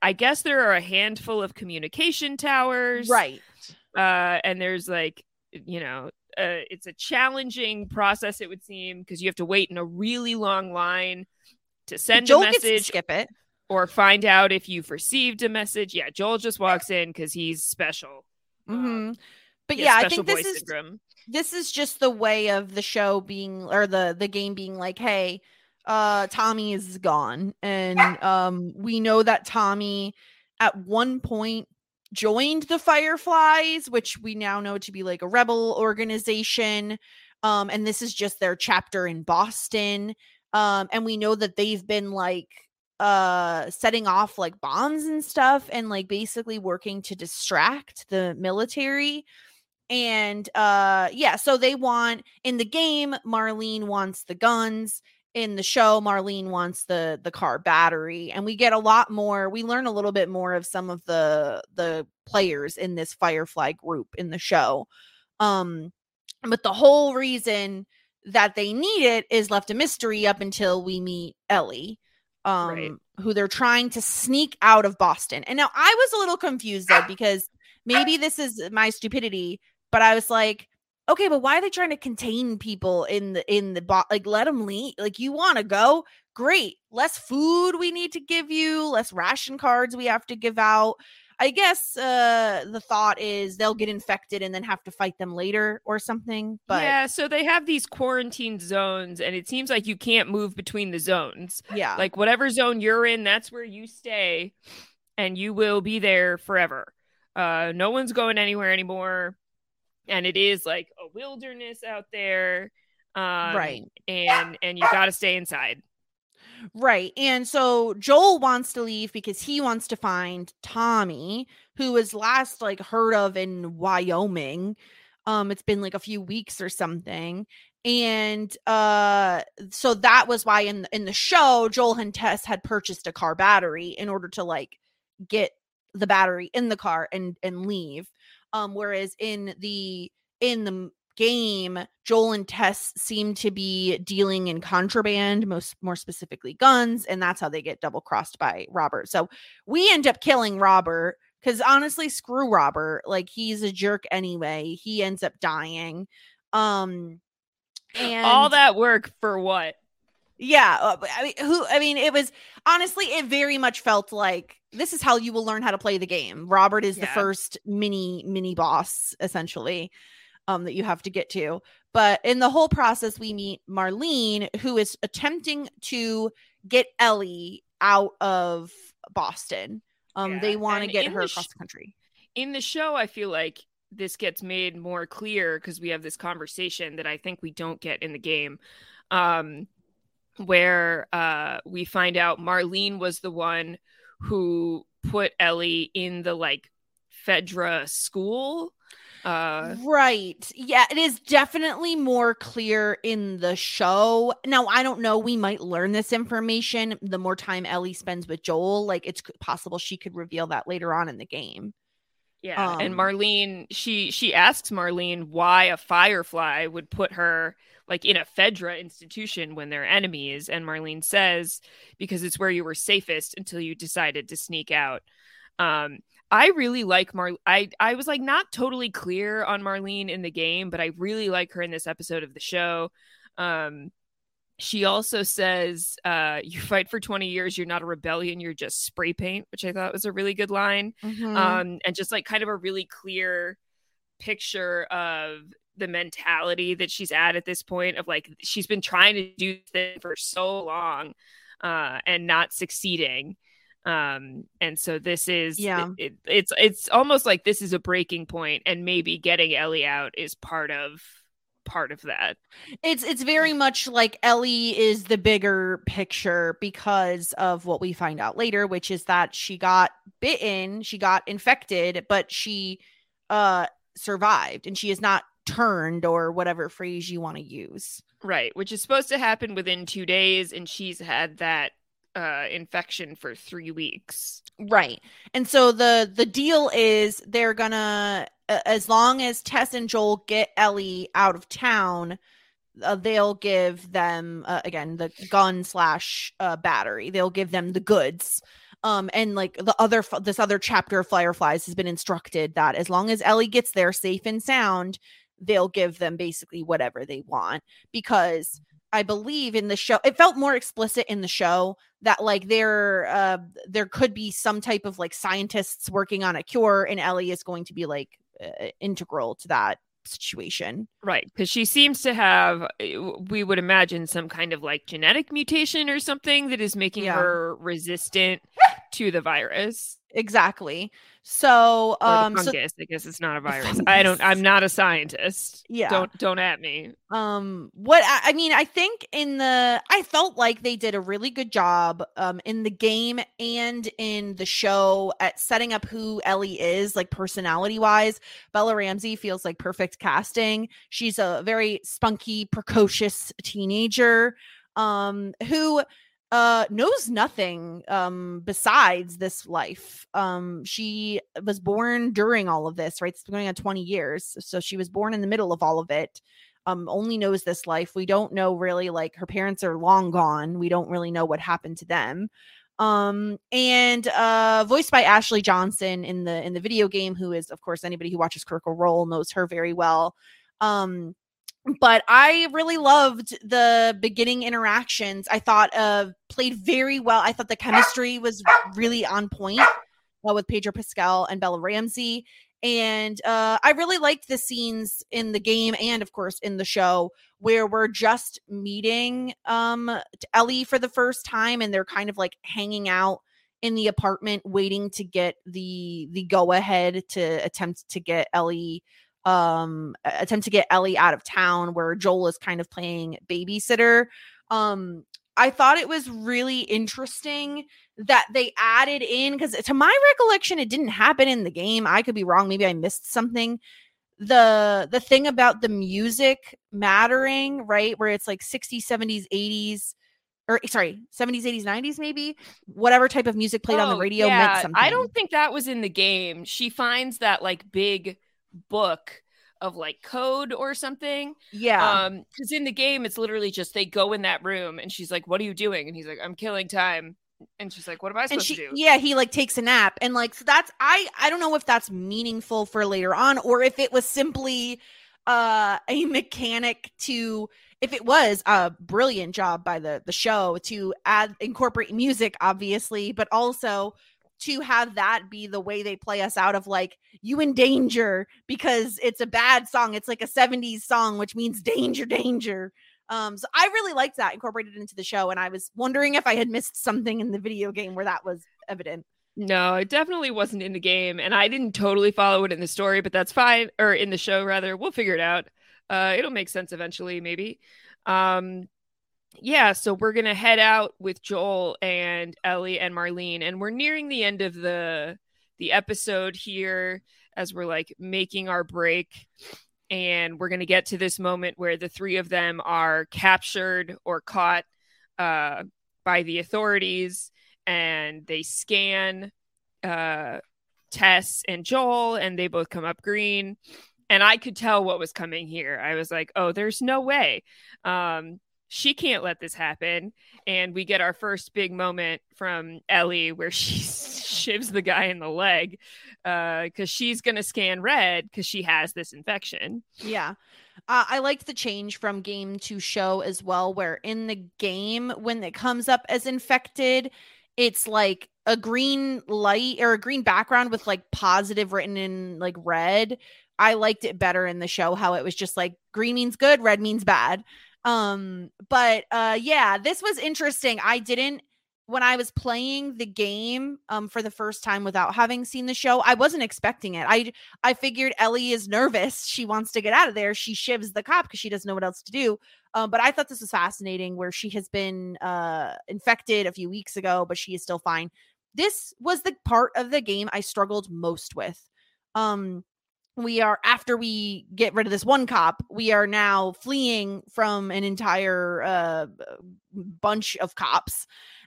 I guess there are a handful of communication towers, right Uh, and there's like, you know, uh, it's a challenging process. It would seem because you have to wait in a really long line to send joel a gets to message skip it or find out if you've received a message. Yeah, Joel just walks in because he's special. hmm but yeah i think this is syndrome. this is just the way of the show being or the the game being like hey uh tommy is gone and um we know that tommy at one point joined the fireflies which we now know to be like a rebel organization um and this is just their chapter in boston um and we know that they've been like uh setting off like bombs and stuff and like basically working to distract the military and uh yeah so they want in the game marlene wants the guns. In the show marlene wants the the car battery and we get a lot more we learn a little bit more of some of the the players in this firefly group in the show um but the whole reason that they need it is left a mystery up until we meet ellie um Right. who they're trying to sneak out of boston. And now i was a little confused though because maybe this is my stupidity but i was like okay but why are they trying to contain people in the in the bo- like let them leave? Like you want to go? Great. Less food we need to give you less ration cards we have to give out i guess uh the thought is they'll get infected and then have to fight them later or something but yeah, so they have these quarantine zones, and it seems like you can't move between the zones. Yeah, like whatever zone you're in, that's where you stay, and you will be there forever. Uh, no one's going anywhere anymore, and it is like a wilderness out there, um, Right. And and you got to stay inside. Right. And so Joel wants to leave because he wants to find Tommy, who was last like heard of in Wyoming. Um it's been like a few weeks or something. And uh so that was why in in the show Joel and Tess had purchased a car battery in order to like get the battery in the car and and leave. Um whereas in the in the game Joel and Tess seem to be dealing in contraband, most more specifically guns, and that's how they get double crossed by Robert. So we end up killing Robert because honestly, screw Robert. Like he's a jerk anyway. He ends up dying. Um and All that work for what? yeah, uh, I mean, who? I mean, it was honestly, it very much felt like this is how you will learn how to play the game. Robert is the first mini mini boss, essentially, um, that you have to get to. But in the whole process, we meet Marlene, who is attempting to get Ellie out of Boston. Um, Yeah, they want to get her the sh- across the country. in the show i feel like this gets made more clear because we have this conversation that i think we don't get in the game um where uh we find out marlene was the one who put ellie in the like fedra school uh Right. Yeah, it is definitely more clear in the show. Now, I don't know. We might learn this information the more time Ellie spends with Joel. Like, it's possible she could reveal that later on in the game. Yeah, and Um, Marlene, she she asks Marlene why a firefly would put her like in a Fedra institution when they're enemies, and Marlene says because it's where you were safest until you decided to sneak out. Um, I really like Mar. I I was like not totally clear on Marlene in the game, but I really like her in this episode of the show. Um, she also says, uh, "You fight for twenty years. You're not a rebellion. You're just spray paint," which I thought was a really good line Mhm. um, and just like kind of a really clear picture of the mentality that she's at at this point of like she's been trying to do this for so long uh, and not succeeding um and so this is Yeah. it, it- it's it's almost like this is a breaking point and maybe getting ellie out is part of part of that it's it's very much like Ellie is the bigger picture because of what we find out later, which is that she got bitten, she got infected, but she uh survived and she is not turned or whatever phrase you want to use. right which is supposed to happen within two days and she's had that uh infection for three weeks Right. And so the the deal is they're gonna as long as Tess and Joel get Ellie out of town, uh, they'll give them uh, again the gun slash uh, battery. They'll give them the goods. Um, and like the other this other chapter of Fireflies has been instructed that as long as Ellie gets there safe and sound, they'll give them basically whatever they want because I believe in the show it felt more explicit in the show that like there uh there could be some type of like scientists working on a cure and Ellie is going to be like uh, integral to that situation. Right, because she seems to have, uh, we would imagine, some kind of like genetic mutation or something that is making Yeah. her resistant to the virus Exactly. So um the so fungus. I guess it's not a virus. I don't. I'm not a scientist. Yeah. Don't don't at me. um what I, I mean i think in the i felt like they did a really good job um in the game and in the show at setting up who ellie is like personality wise bella ramsey feels like perfect casting she's a very spunky precocious teenager um who uh knows nothing um besides this life. Um she was born during all of this right? It's going on 20 years so she was born in the middle of all of it um only knows this life. We don't know really like her parents are long gone. We don't really know what happened to them. Um and uh voiced by ashley johnson in the in the video game who is of course anybody who watches critical role knows her very well. Um but I really loved the beginning interactions. I thought uh played very well. I thought the chemistry was really on point uh, with Pedro Pascal and Bella Ramsey. And uh, I really liked the scenes in the game and, of course, in the show where we're just meeting um, Ellie for the first time, and they're kind of like hanging out in the apartment, waiting to get the the go ahead to attempt to get Ellie um attempt to get Ellie out of town where Joel is kind of playing babysitter. Um I thought it was really interesting that they added in cuz to my recollection it didn't happen in the game. I could be wrong, maybe I missed something. The the thing about the music mattering, right? Where it's like 60s, 70s, 80s or sorry, 70s, 80s, 90s maybe, whatever type of music played on the Oh, radio yeah, meant something. I don't think that was in the game. She finds that like big book of like code or something. Yeah. Um, because in the game it's literally just they go in that room and she's like, What are you doing? And he's like, I'm killing time. And she's like, What am I and supposed she to do? yeah he like takes a nap and like so that's i i don't know if that's meaningful for later on or if it was simply uh a mechanic to if it was a brilliant job by the the show to add incorporate music obviously but also to have that be the way they play us out of like you in danger because it's a bad song it's like a 70s song which means danger danger um so i really liked that incorporated into the show and i was wondering if i had missed something in the video game where that was evident No, it definitely wasn't in the game, and I didn't totally follow it in the story, but that's fine. Or in the show, rather. We'll figure it out. Uh, it'll make sense eventually, maybe. Um, yeah, so we're gonna head out with Joel and Ellie and Marlene, and we're nearing the end of the the episode here as we're like making our break. And we're gonna get to this moment where the three of them are captured or caught uh, by the authorities, and they scan uh, Tess and Joel, and they both come up green. And I could tell what was coming here. I was like, "Oh, there's no way." Um, she can't let this happen. And we get our first big moment from Ellie where she shivs the guy in the leg because uh, she's going to scan red because she has this infection. Yeah. Uh, I liked the change from game to show as well, where in the game, when it comes up as infected, it's like a green light or a green background with like positive written in like red. I liked it better in the show how it was just like green means good, red means bad. Um, but uh yeah, this was interesting. I didn't when I was playing the game um for the first time without having seen the show, I wasn't expecting it. I I figured Ellie is nervous. She wants to get out of there. She shivs the cop because she doesn't know what else to do. Um, but I thought this was fascinating where she has been uh infected a few weeks ago, but she is still fine. This was the part of the game I struggled most with. Um we are after we get rid of this one cop we are now fleeing from an entire uh, bunch of cops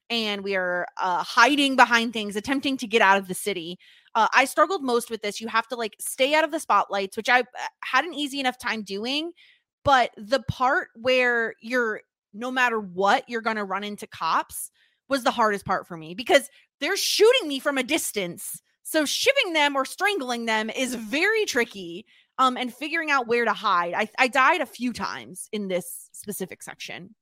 and we are uh, hiding behind things attempting to get out of the city. Uh, i struggled most with this. You have to like stay out of the spotlights which i uh, had an easy enough time doing but the part where you're no matter what you're going to run into cops was the hardest part for me because they're shooting me from a distance so shiving them or strangling them is very tricky. Um, and figuring out where to hide. I, I died a few times in this specific section.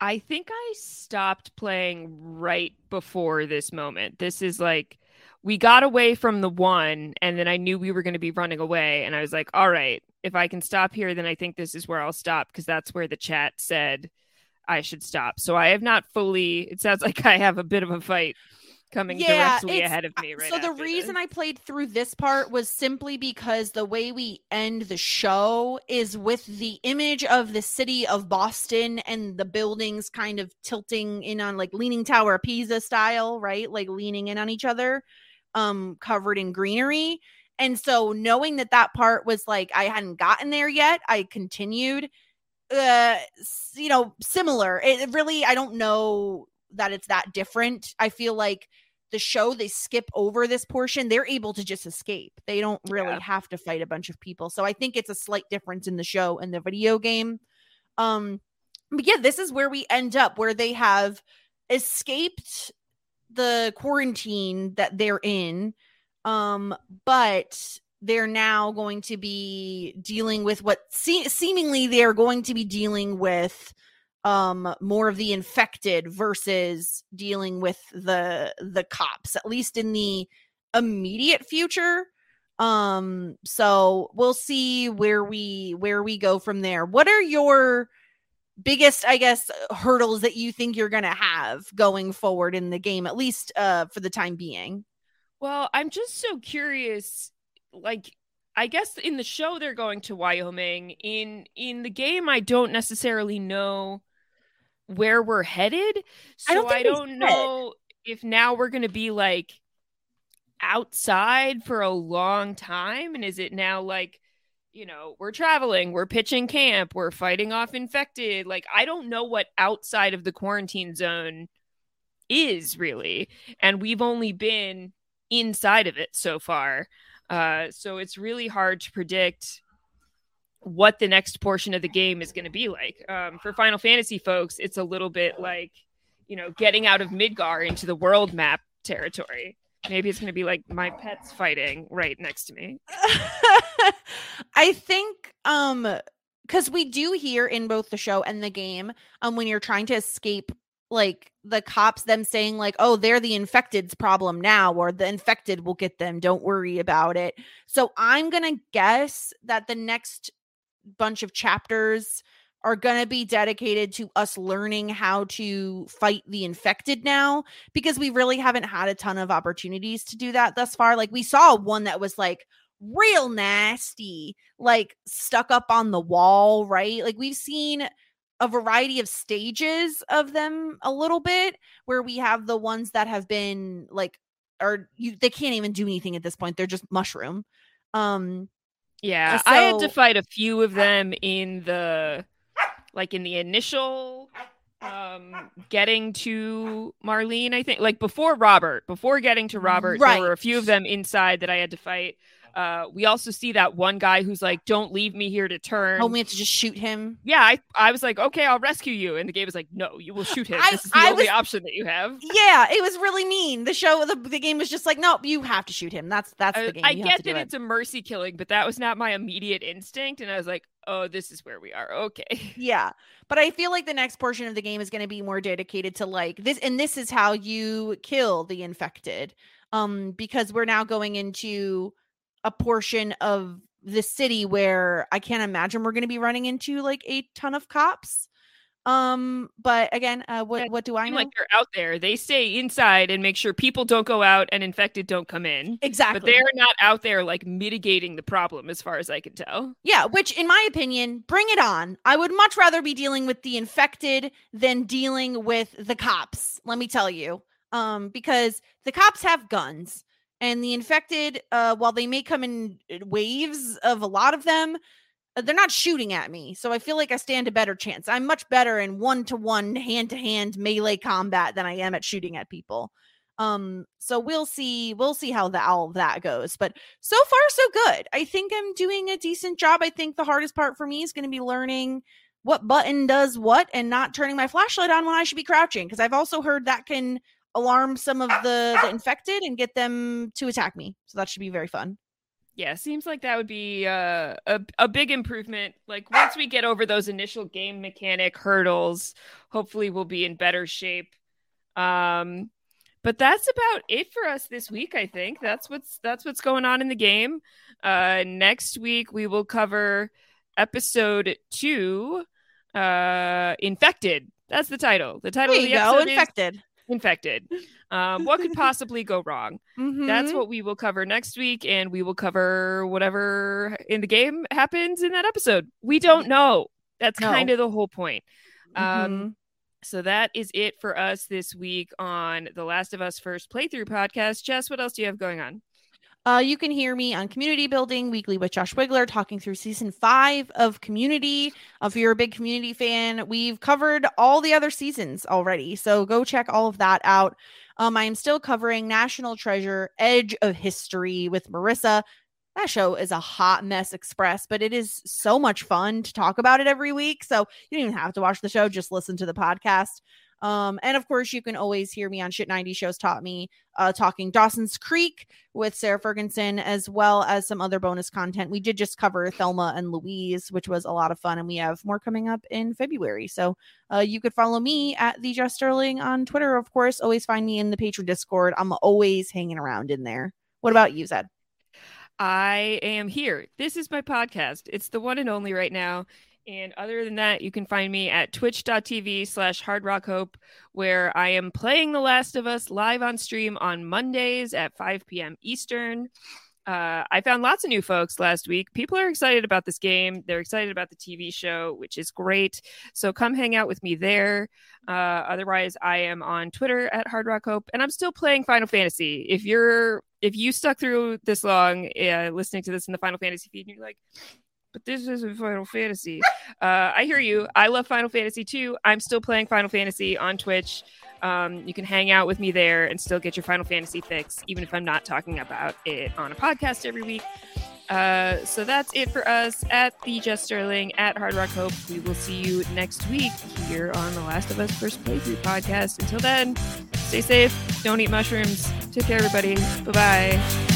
I think I stopped playing right before this moment. This is like we got away from the one, and then I knew we were going to be running away, and I was like, "All right, if I can stop here, then I think this is where I'll stop because that's where the chat said I should stop." So I have not fully. It sounds like I have a bit of a fight coming yeah, directly ahead of me right so the reason this. i played through this part was simply because the way we end the show is with the image of the city of boston and the buildings kind of tilting in on like leaning tower of pisa style right? Like leaning in on each other um covered in greenery. And so knowing that that part was like i hadn't gotten there yet i continued uh you know similar. It really i don't know that it's that different. I feel like the show they skip over this portion they're able to just escape they don't really yeah. have to fight a bunch of people so i think it's a slight difference in the show and the video game um but yeah this is where we end up where they have escaped the quarantine that they're in um but they're now going to be dealing with what se- seemingly they're going to be dealing with um more of the infected versus dealing with the the cops at least in the immediate future um so we'll see where we where we go from there what are your biggest i guess hurdles that you think you're gonna have going forward in the game at least uh for the time being well i'm just so curious like I guess in the show they're going to Wyoming. In in the game, I don't necessarily know where we're headed. So I don't, I don't know if now we're going to be like outside for a long time. And is it now like, you know, we're traveling, we're pitching camp, we're fighting off infected? Like, I don't know what outside of the quarantine zone is really. And we've only been inside of it so far. Uh, so it's really hard to predict what the next portion of the game is going to be like. Um, for Final Fantasy folks, it's a little bit like, you know, getting out of Midgar into the world map territory. Maybe it's going to be like my pets fighting right next to me. I think um cuz we do hear in both the show and the game um when you're trying to escape like the cops them saying like oh they're the infected's problem now or the infected will get them don't worry about it so i'm gonna guess that the next bunch of chapters are going to be dedicated to us learning how to fight the infected now because we really haven't had a ton of opportunities to do that thus far. Like we saw one that was like real nasty, like stuck up on the wall, right? Like we've seen a variety of stages of them a little bit where we have the ones that have been like or you they can't even do anything at this point. They're just mushroom. Um Yeah, Uh, I had to fight a few of them in the like in the initial um getting to Marlene, I think. Like before Robert, before getting to Robert, there were a few of them inside that I had to fight. Uh we also see that one guy who's like, Don't leave me here to turn. oh we have to just shoot him. yeah, I, I was like, okay, I'll rescue you. And the game was like, no, you will shoot him. I- this is the I only was- option that you have. Yeah, it was really mean. The show the, the game was just like, no, you have to shoot him. That's that's I, the game. I You have get that it. it's a mercy killing, but that was not my immediate instinct. And I was like, oh, this is where we are. Okay. Yeah. But I feel like the next portion of the game is going to be more dedicated to like this and this is how you kill the infected. Um because we're now going into a portion of the city where I can't imagine we're going to be running into like a ton of cops. Um but again, uh what what do I know? like they're out there. They stay inside and make sure people don't go out and infected don't come in. Exactly. But they're not out there like mitigating the problem, as far as I can tell. Yeah, which in my opinion, bring it on. I would much rather be dealing with the infected than dealing with the cops, let me tell you. Um because the cops have guns and the infected uh while they may come in uh, waves of a lot of them, uh, they're not shooting at me. So I feel like I stand a better chance. I'm much better in one-to-one hand-to-hand melee combat than I am at shooting at people. Um so we'll see we'll see how the all of that goes. But so far so good. I think I'm doing a decent job. I think the hardest part for me is going to be learning what button does what and not turning my flashlight on when I should be crouching because I've also heard that can alarm some of the, the infected and get them to attack me. So that should be very fun. Yeah, seems like that would be uh, a a big improvement. Like once we get over those initial game mechanic hurdles, hopefully we'll be in better shape. Um, but that's about it for us this week. I think that's what's that's what's going on in the game. Uh, next week we will cover episode two, uh, infected. That's the title. The title There of the you go, episode is infected. Um, what could possibly go wrong? That's Mhm. what we will cover next week, and we will cover whatever in the game happens in that episode. We don't know. That's No. kind of the whole point. Um, Mhm. so that is it for us this week on the Last of Us First Playthrough podcast. Jess, what else do you have going on? Uh, you can hear me on Community Building Weekly with Josh Wigler talking through season five of Community. Uh, if you're a big Community fan, we've covered all the other seasons already. So go check all of that out. Um, I am still covering National Treasure Edge of History with Marissa. That show is a hot mess express, but it is so much fun to talk about it every week. So you don't even have to watch the show, just listen to the podcast. Um, and of course, you can always hear me on Shit 90 Shows Taught Me, uh, talking Dawson's Creek with Sarah Ferguson, as well as some other bonus content. We did just cover Thelma and Louise, which was a lot of fun, and we have more coming up in February. So uh, you could follow me at the Jess Sterling on Twitter, of course. Always find me in the Patreon Discord. I'm always hanging around in there. What about you, Zed? I am here. This is my podcast. It's the one and only right now. And other than that, you can find me at twitch.tv slash hard rock hope, where I am playing The Last of Us live on stream on Mondays at 5 p.m. Eastern. Uh, I found lots of new folks last week. People are excited about this game. They're excited about the TV show, which is great. So come hang out with me there. Uh, otherwise, I am on Twitter at Hard Rock Hope, and I'm still playing Final Fantasy. If you're if you stuck through this long uh, listening to this in the Final Fantasy feed, and you're like, but this isn't Final Fantasy. Uh, I hear you. I love Final Fantasy too. I'm still playing Final Fantasy on Twitch. Um, you can hang out with me there and still get your Final Fantasy fix, even if I'm not talking about it on a podcast every week. Uh, so that's it for us at the Jess Sterling at Hard Rock Hope. We will see you next week here on the Last of Us First Playthrough podcast. Until then, stay safe. Don't eat mushrooms. Take care, everybody. Bye bye.